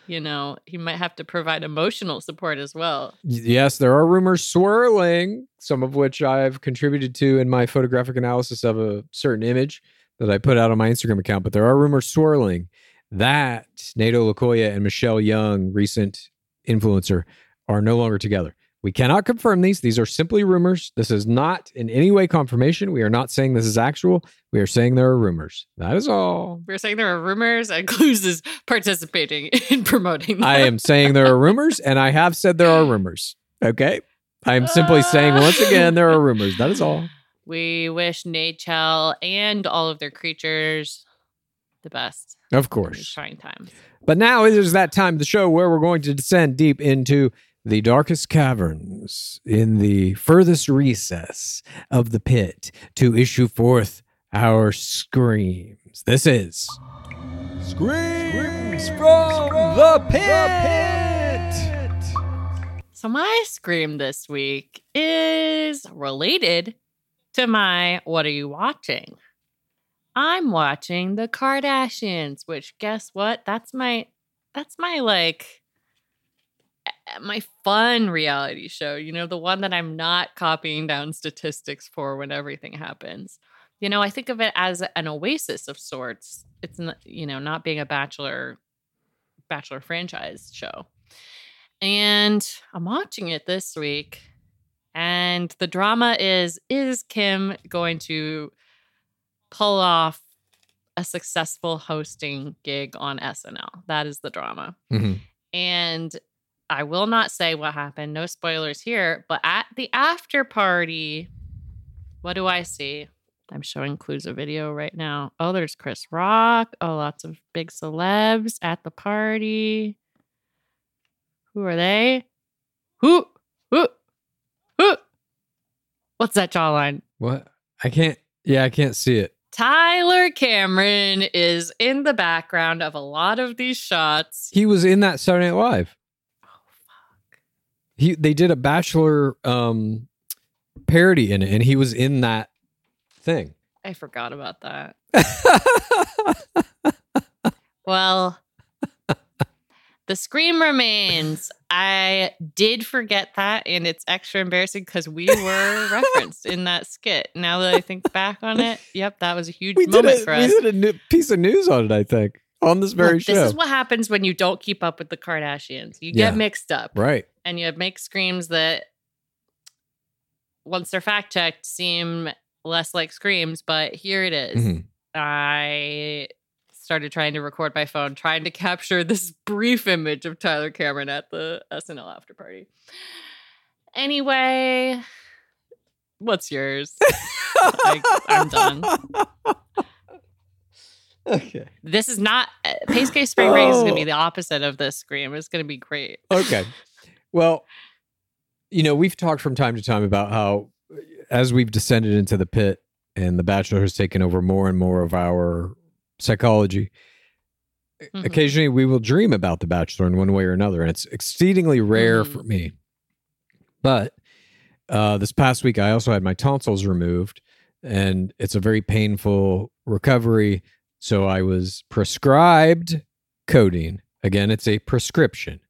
[SPEAKER 5] you know, he might have to provide emotional support as well.
[SPEAKER 6] Yes, there are rumors swirling, some of which I've contributed to in my photographic analysis of a certain image that I put out on my Instagram account. But there are rumors swirling that Nayte Olukoya and Michelle Young, recent influencer, are no longer together. We cannot confirm these. These are simply rumors. This is not in any way confirmation. We are not saying this is actual. We are saying there are rumors. That is all.
[SPEAKER 5] We're saying there are rumors and <laughs> Clues is participating in promoting them.
[SPEAKER 6] I am <laughs> saying there are rumors, and I have said there are rumors. Okay. I am simply saying once uh. again there are rumors. That is all.
[SPEAKER 5] We wish Nachel and all of their creatures the best
[SPEAKER 6] Of course.
[SPEAKER 5] trying times.
[SPEAKER 6] But now it is that time of the show where we're going to descend deep into the darkest caverns in the furthest recess of the pit to issue forth our screams. This is Screams from the Pit.
[SPEAKER 5] So my scream this week is related to my what are you watching? I'm watching the Kardashians, which guess what? That's my that's my like my fun reality show, you know, the one that I'm not copying down statistics for when everything happens. You know, I think of it as an oasis of sorts. It's not, you know, not being a bachelor bachelor franchise show. And I'm watching it this week. And the drama is is Kim going to pull off a successful hosting gig on SNL? That is the drama.
[SPEAKER 6] Mhm.
[SPEAKER 5] And I will not say what happened. No spoilers here. But at the after party, what do I see? I'm showing clues a video right now. Oh, there's Chris Rock. Oh, lots of big celebs at the party. Who are they? Who? Who? Who? What's that jawline?
[SPEAKER 6] What? I can't. Yeah, I can't see it.
[SPEAKER 5] Tyler Cameron is in the background of a lot of these shots.
[SPEAKER 6] He was in that Saturday Night Live. He they did a Bachelor um parody in it, and he was in that thing.
[SPEAKER 5] I forgot about that. <laughs> Well, the scream remains. I did forget that, and it's extra embarrassing because we were <laughs> referenced in that skit. Now that I think back on it, yep, that was a huge
[SPEAKER 6] we
[SPEAKER 5] moment
[SPEAKER 6] a,
[SPEAKER 5] for
[SPEAKER 6] we did a new piece of news on it. I think on this very
[SPEAKER 5] Look,
[SPEAKER 6] show.
[SPEAKER 5] This is what happens when you don't keep up with the Kardashians. You
[SPEAKER 6] Yeah.
[SPEAKER 5] get mixed up,
[SPEAKER 6] right.
[SPEAKER 5] and you make screams that, once they're fact checked, seem less like screams. But here it is.
[SPEAKER 6] Mhm.
[SPEAKER 5] I started trying to record my phone, trying to <laughs> capture this brief image of Tyler Cameron at the SNL after party. Anyway, what's yours? <laughs> Like, I'm done. <laughs>
[SPEAKER 6] Okay.
[SPEAKER 5] This is not uh, Pace Case Spring Break is going to be
[SPEAKER 6] Oh.
[SPEAKER 5] the opposite of this scream. It's going to be great.
[SPEAKER 6] Okay. Well, you know, we've talked from time to time about how as we've descended into the pit and the Bachelor has taken over more and more of our psychology.
[SPEAKER 5] Mhm.
[SPEAKER 6] Occasionally, we will dream about the Bachelor in one way or another, and it's exceedingly rare
[SPEAKER 5] Mhm.
[SPEAKER 6] for me. But uh, this past week, I also had my tonsils removed, and it's a very painful recovery. So I was prescribed codeine. Again, it's a prescription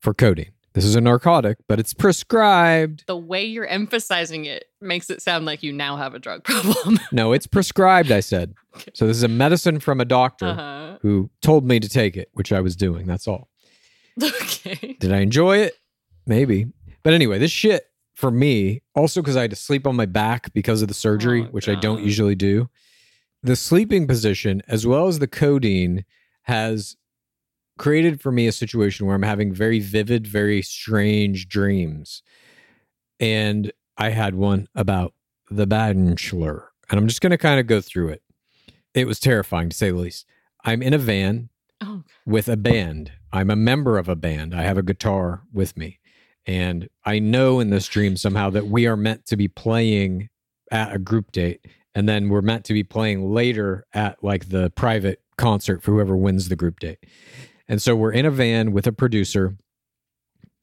[SPEAKER 6] for codeine. This is a narcotic, but it's prescribed.
[SPEAKER 5] The way you're emphasizing it makes it sound like you now have a drug <laughs> problem.
[SPEAKER 6] No, it's prescribed, I said. <laughs> So this is a medicine from a doctor
[SPEAKER 5] uh-huh.
[SPEAKER 6] who told me to take it, which I was doing. That's all. <laughs>
[SPEAKER 5] Okay.
[SPEAKER 6] Did I enjoy it? Maybe. But anyway, this shit for me, also because I had to sleep on my back because of the surgery,
[SPEAKER 5] Oh,
[SPEAKER 6] which I don't usually do. The sleeping position, as well as the codeine, has created for me a situation where I'm having very vivid, very strange dreams. And I had one about the Bachelor. And I'm just going to kind of go through it. It was terrifying to say the least. I'm in a van
[SPEAKER 5] Oh,
[SPEAKER 6] with a band. I'm a member of a band. I have a guitar with me. And I know in this dream somehow that we are meant to be playing at a group date. And then we're meant to be playing later at like the private concert for whoever wins the group date. And so we're in a van with a producer.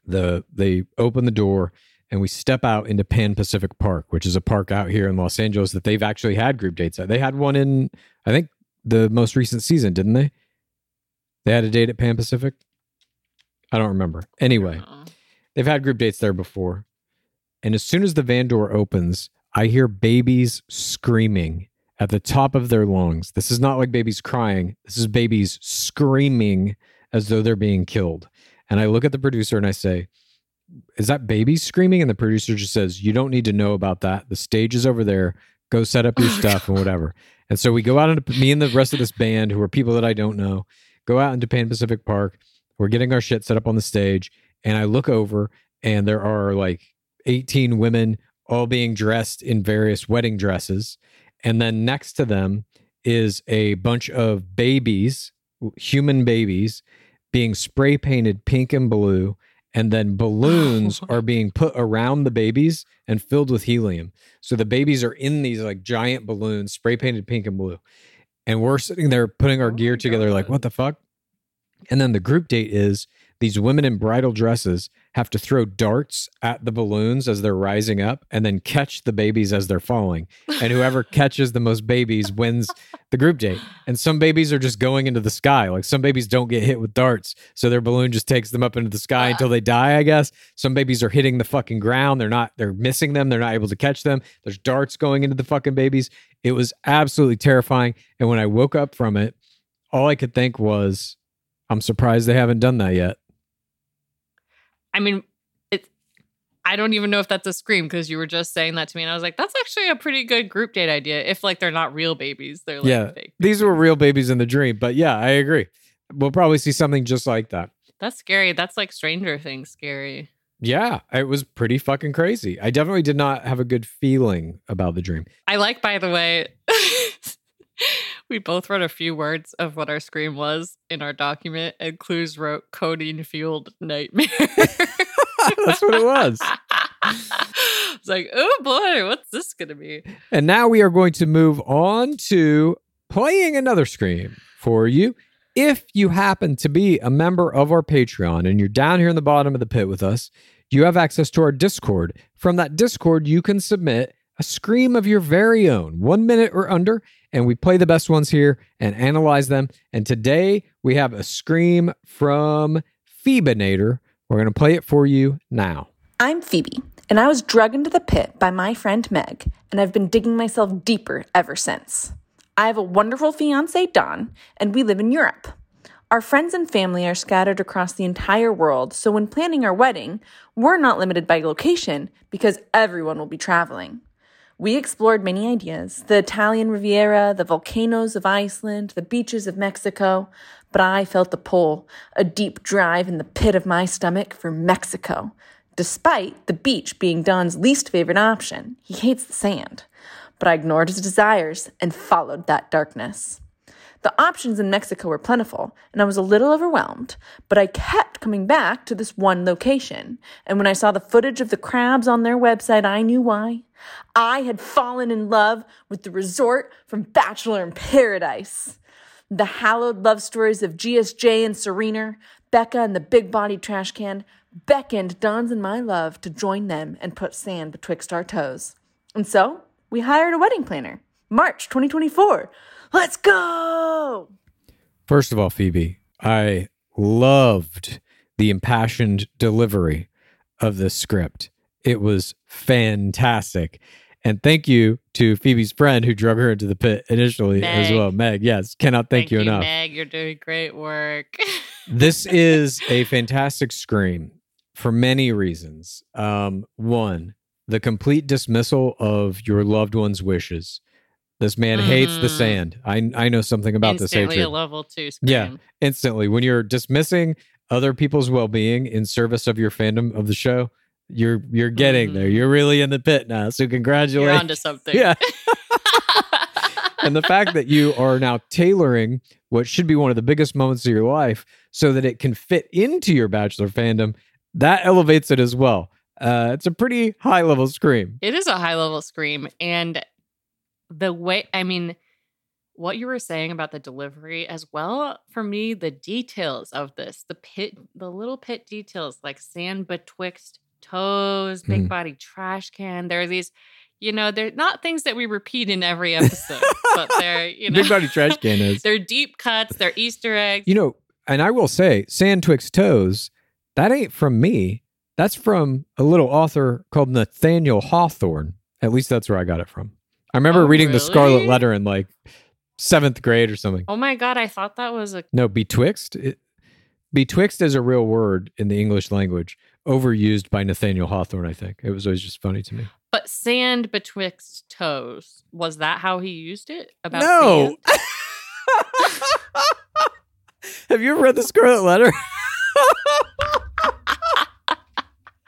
[SPEAKER 6] The they open the door and we step out into Pan Pacific Park, which is a park out here in Los Angeles that they've actually had group dates at. They had one in I think the most recent season, didn't they? They had a date at Pan Pacific. I don't remember. Anyway,
[SPEAKER 5] oh.
[SPEAKER 6] they've had group dates there before. And as soon as the van door opens, I hear babies screaming at the top of their lungs. This is not like babies crying. This is babies screaming as though they're being killed. And I look at the producer and I say, is that babies screaming? And the producer just says, You don't need to know about that. The stage is over there. Go set up your oh, stuff and whatever. And so we go out into me and the rest of this band, who are people that I don't know, go out into Pan Pacific Park. We're getting our shit set up on the stage. And I look over and there are like 18 women all being dressed in various wedding dresses. And then next to them is a bunch of babies, human babies, being spray painted pink and blue. And then <gasps> balloons are being put around the babies and filled with helium. So the babies are in these like giant balloons, spray painted pink and blue. And we're sitting there putting our gear together, like, what the fuck? And then the group date is these women in bridal dresses have to throw darts at the balloons as they're rising up and then catch the babies as they're falling. And whoever <laughs> catches the most babies wins the group date. And some babies are just going into the sky. Like some babies don't get hit with darts. So their balloon just takes them up into the sky until they die, I guess. Some babies are hitting the fucking ground. They're not, they're missing them. They're not able to catch them. There's darts going into the fucking babies. It was absolutely terrifying. And when I woke up from it, all I could think was, I'm surprised they haven't done that yet.
[SPEAKER 5] I mean, it. I don't even know if that's a scream because you were just saying that to me, and I was like, "That's actually a pretty good group date idea." If like they're not real babies, they're like
[SPEAKER 6] yeah. These were real babies in the dream. But yeah, I agree. We'll probably see something just like that.
[SPEAKER 5] That's scary. That's like Stranger Things scary.
[SPEAKER 6] Yeah, it was pretty fucking crazy. I definitely did not have a good feeling about the dream.
[SPEAKER 5] I like, by the way, <laughs> we both wrote a few words of what our scream was in our document, and Clues wrote codeine fueled nightmare.
[SPEAKER 6] That's what it was. <laughs>
[SPEAKER 5] It's like, oh boy, what's this going to be?
[SPEAKER 6] And now we are going to move on to playing another scream for you. If you happen to be a member of our Patreon and you're down here in the bottom of the pit with us, you have access to our Discord. From that Discord, you can submit a scream of your very own, one minute or under, and we play the best ones here and analyze them. And today we have a scream from Phoebinator. We're going to play it for you now.
[SPEAKER 10] I'm Phoebe, and I was drugged into the pit by my friend Meg, and I've been digging myself deeper ever since. I have a wonderful fiance, Don, and we live in Europe. Our friends and family are scattered across the entire world, so when planning our wedding, we're not limited by location because everyone will be traveling. We explored many ideas the Italian Riviera, the volcanoes of Iceland, the beaches of Mexico, but I felt the pull, a deep drive in the pit of my stomach for Mexico, despite the beach being Don's least favorite option. He hates the sand. But I ignored his desires and followed that darkness. The options in Mexico were plentiful, and I was a little overwhelmed, but I kept coming back to this one location. And when I saw the footage of the crabs on their website, I knew why. I had fallen in love with the resort from Bachelor in Paradise. The hallowed love stories of GSJ and Serena, Becca and the big body trash can, beckoned Don's and my love to join them and put sand betwixt our toes. And so we hired a wedding planner. March 2024. Let's go!
[SPEAKER 6] First of all, Phoebe, I loved the impassioned delivery of this script. It was fantastic. And thank you to Phoebe's friend who drug her into the pit initially as well. Meg, yes, cannot thank, you, enough.
[SPEAKER 5] Meg. You're doing great work. <laughs>
[SPEAKER 6] this is a fantastic scream for many reasons. Um, one, the complete dismissal of your loved one's wishes. This man hates the
[SPEAKER 5] Mhm.
[SPEAKER 6] sand. I I know something about this
[SPEAKER 5] Instantly
[SPEAKER 6] hatred.
[SPEAKER 5] a level two scream.
[SPEAKER 6] Yeah, instantly. When you're dismissing other people's well-being in service of your fandom of the show, you're you're getting there. You're really in the pit now. So congratulations.
[SPEAKER 5] Mm-hmm. You're onto something.
[SPEAKER 6] Yeah. <laughs> and the fact that you are now tailoring what should be one of the biggest moments of your life so that it can fit into your bachelor fandom, that elevates it as well. Uh, it's a pretty high level scream.
[SPEAKER 5] It is a high level scream. And the way, I mean, what you were saying about the delivery as well, for me, the details of this, the pit, the little pit details like sand betwixt toes, big
[SPEAKER 6] Mm.
[SPEAKER 5] body trash can. There are these, you know, they're not things that we repeat in every episode, but they're, <laughs> you know,
[SPEAKER 6] Big body trash can <laughs> is.
[SPEAKER 5] they're deep cuts, they're Easter eggs.
[SPEAKER 6] You know, and I will say, Sand Twixt Toes, that ain't from me. That's from a little author called Nathaniel Hawthorne. At least that's where I got it from. I remember
[SPEAKER 5] Oh,
[SPEAKER 6] reading the Scarlet? Letter in like seventh grade or something.
[SPEAKER 5] oh my God, I thought that was a
[SPEAKER 6] No, betwixt. It, betwixt is a real word in the English language, overused by Nathaniel Hawthorne, I think. It was always just funny to me.
[SPEAKER 5] But sand betwixt toes. Was that how he used it? About
[SPEAKER 6] No. <laughs> <laughs> Have you ever read the Scarlet Letter? <laughs>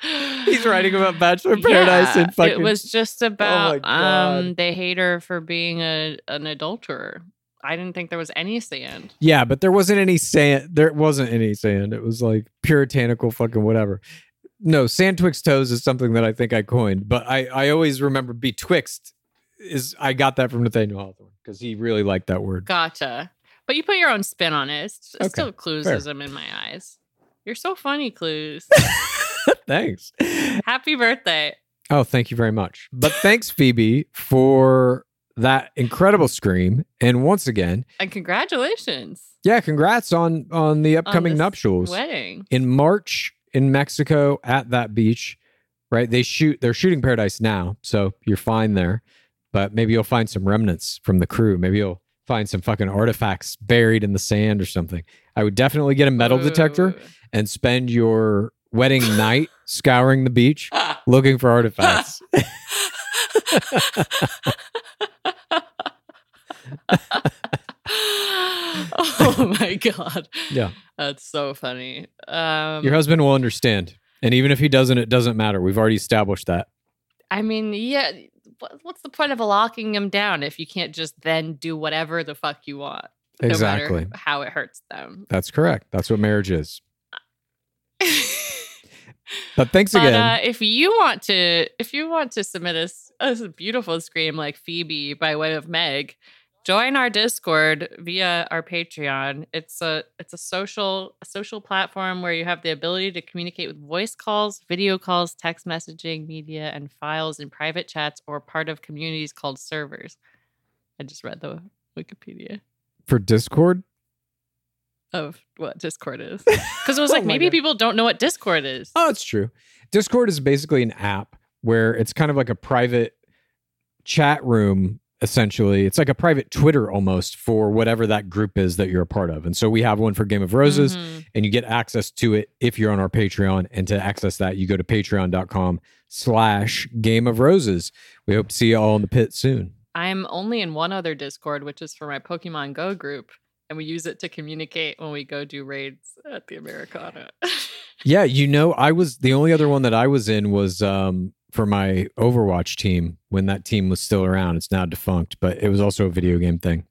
[SPEAKER 6] <laughs> He's writing about Bachelor? Paradise
[SPEAKER 5] Yeah,
[SPEAKER 6] and fucking.
[SPEAKER 5] It was just about
[SPEAKER 6] God.
[SPEAKER 5] um they hate her for being a an adulterer. I didn't think there was any sand.
[SPEAKER 6] Yeah, but there wasn't any sand. There wasn't any sand. It was like puritanical fucking whatever. No, sand twixt toes is something that I think I coined, but I, I always remember betwixt is I got that from Nathaniel Hawthorne because he really liked that word.
[SPEAKER 5] Gotcha. But you put your own spin on it. It's, it's
[SPEAKER 6] Okay,
[SPEAKER 5] still
[SPEAKER 6] fair.
[SPEAKER 5] cluesism in my eyes. You're so funny, Clues. <laughs> <laughs>
[SPEAKER 6] Thanks.
[SPEAKER 5] Happy birthday.
[SPEAKER 6] Oh, thank you very much. But thanks, Phoebe, for that incredible scream. And once again,
[SPEAKER 5] And congratulations.
[SPEAKER 6] yeah, congrats on on the upcoming
[SPEAKER 5] this
[SPEAKER 6] nuptials.
[SPEAKER 5] Wedding.
[SPEAKER 6] in March in Mexico at that beach, right? They shoot they're shooting Paradise now, so you're fine there. But maybe you'll find some remnants from the crew. Maybe you'll find some fucking artifacts buried in the sand or something. I would definitely get a metal detector and spend your wedding night scouring the beach <laughs> looking for artifacts. <laughs>
[SPEAKER 5] oh my god.
[SPEAKER 6] yeah.
[SPEAKER 5] That's so funny. Um
[SPEAKER 6] Your husband will understand. And even if he doesn't, it doesn't matter. We've already established that.
[SPEAKER 5] I mean, yeah, what's the point of locking them down if you can't just then do whatever the fuck you want? no matter
[SPEAKER 6] Exactly.
[SPEAKER 5] how it hurts them.
[SPEAKER 6] That's correct. That's what marriage is. <laughs> But thanks
[SPEAKER 5] But
[SPEAKER 6] again.
[SPEAKER 5] uh, if you want to, if you want to submit us a beautiful scream like Phoebe by way of Meg, join our Discord via our Patreon. It's a it's a social a social platform where you have the ability to communicate with voice calls, video calls, text messaging, media, and files in private chats or part of communities called servers. I just read the Wikipedia
[SPEAKER 6] for Discord,
[SPEAKER 5] of what Discord is <laughs> because it was
[SPEAKER 6] Oh
[SPEAKER 5] like
[SPEAKER 6] my
[SPEAKER 5] maybe
[SPEAKER 6] God.
[SPEAKER 5] people don't know what Discord is.
[SPEAKER 6] Oh, it's true. Discord is basically an app where it's kind of like a private chat room, essentially. It's like a private Twitter almost for whatever that group is that you're a part of. And so we have one for Game of Roses,
[SPEAKER 5] Mhm.
[SPEAKER 6] and you get access to it if you're on our Patreon. And to access that, you go to patreon.com slash Game of Roses. We hope to see you all in the pit soon.
[SPEAKER 5] I'm only in one other Discord, which is for my Pokemon Go group, and we use it to communicate when we go do raids at the Americana. <laughs>
[SPEAKER 6] Yeah, you know, I was the only other one that I was in was um for my Overwatch team when that team was still around. It's now defunct, but it was also a video game thing.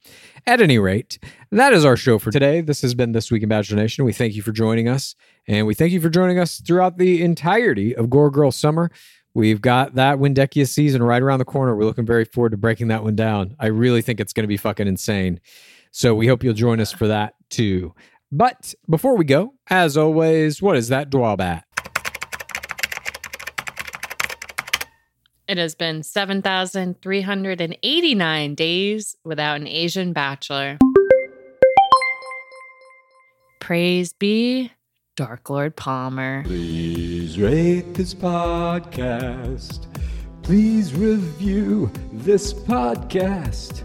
[SPEAKER 6] At any rate, that is our show for today. This has been This Week in Bachelor Nation. We thank you for joining us, and we thank you for joining us throughout the entirety of Gore Girl Summer. We've got that Windekia season right around the corner. We're looking very forward to breaking that one down. I really think it's going to be fucking insane. So we hope you'll join us for that too. But before we go, as always, what is that drawbat?
[SPEAKER 5] it has been 7,389 days without an Asian bachelor. Praise be Dark Lord Palmer.
[SPEAKER 7] Please rate this podcast. Please review this podcast.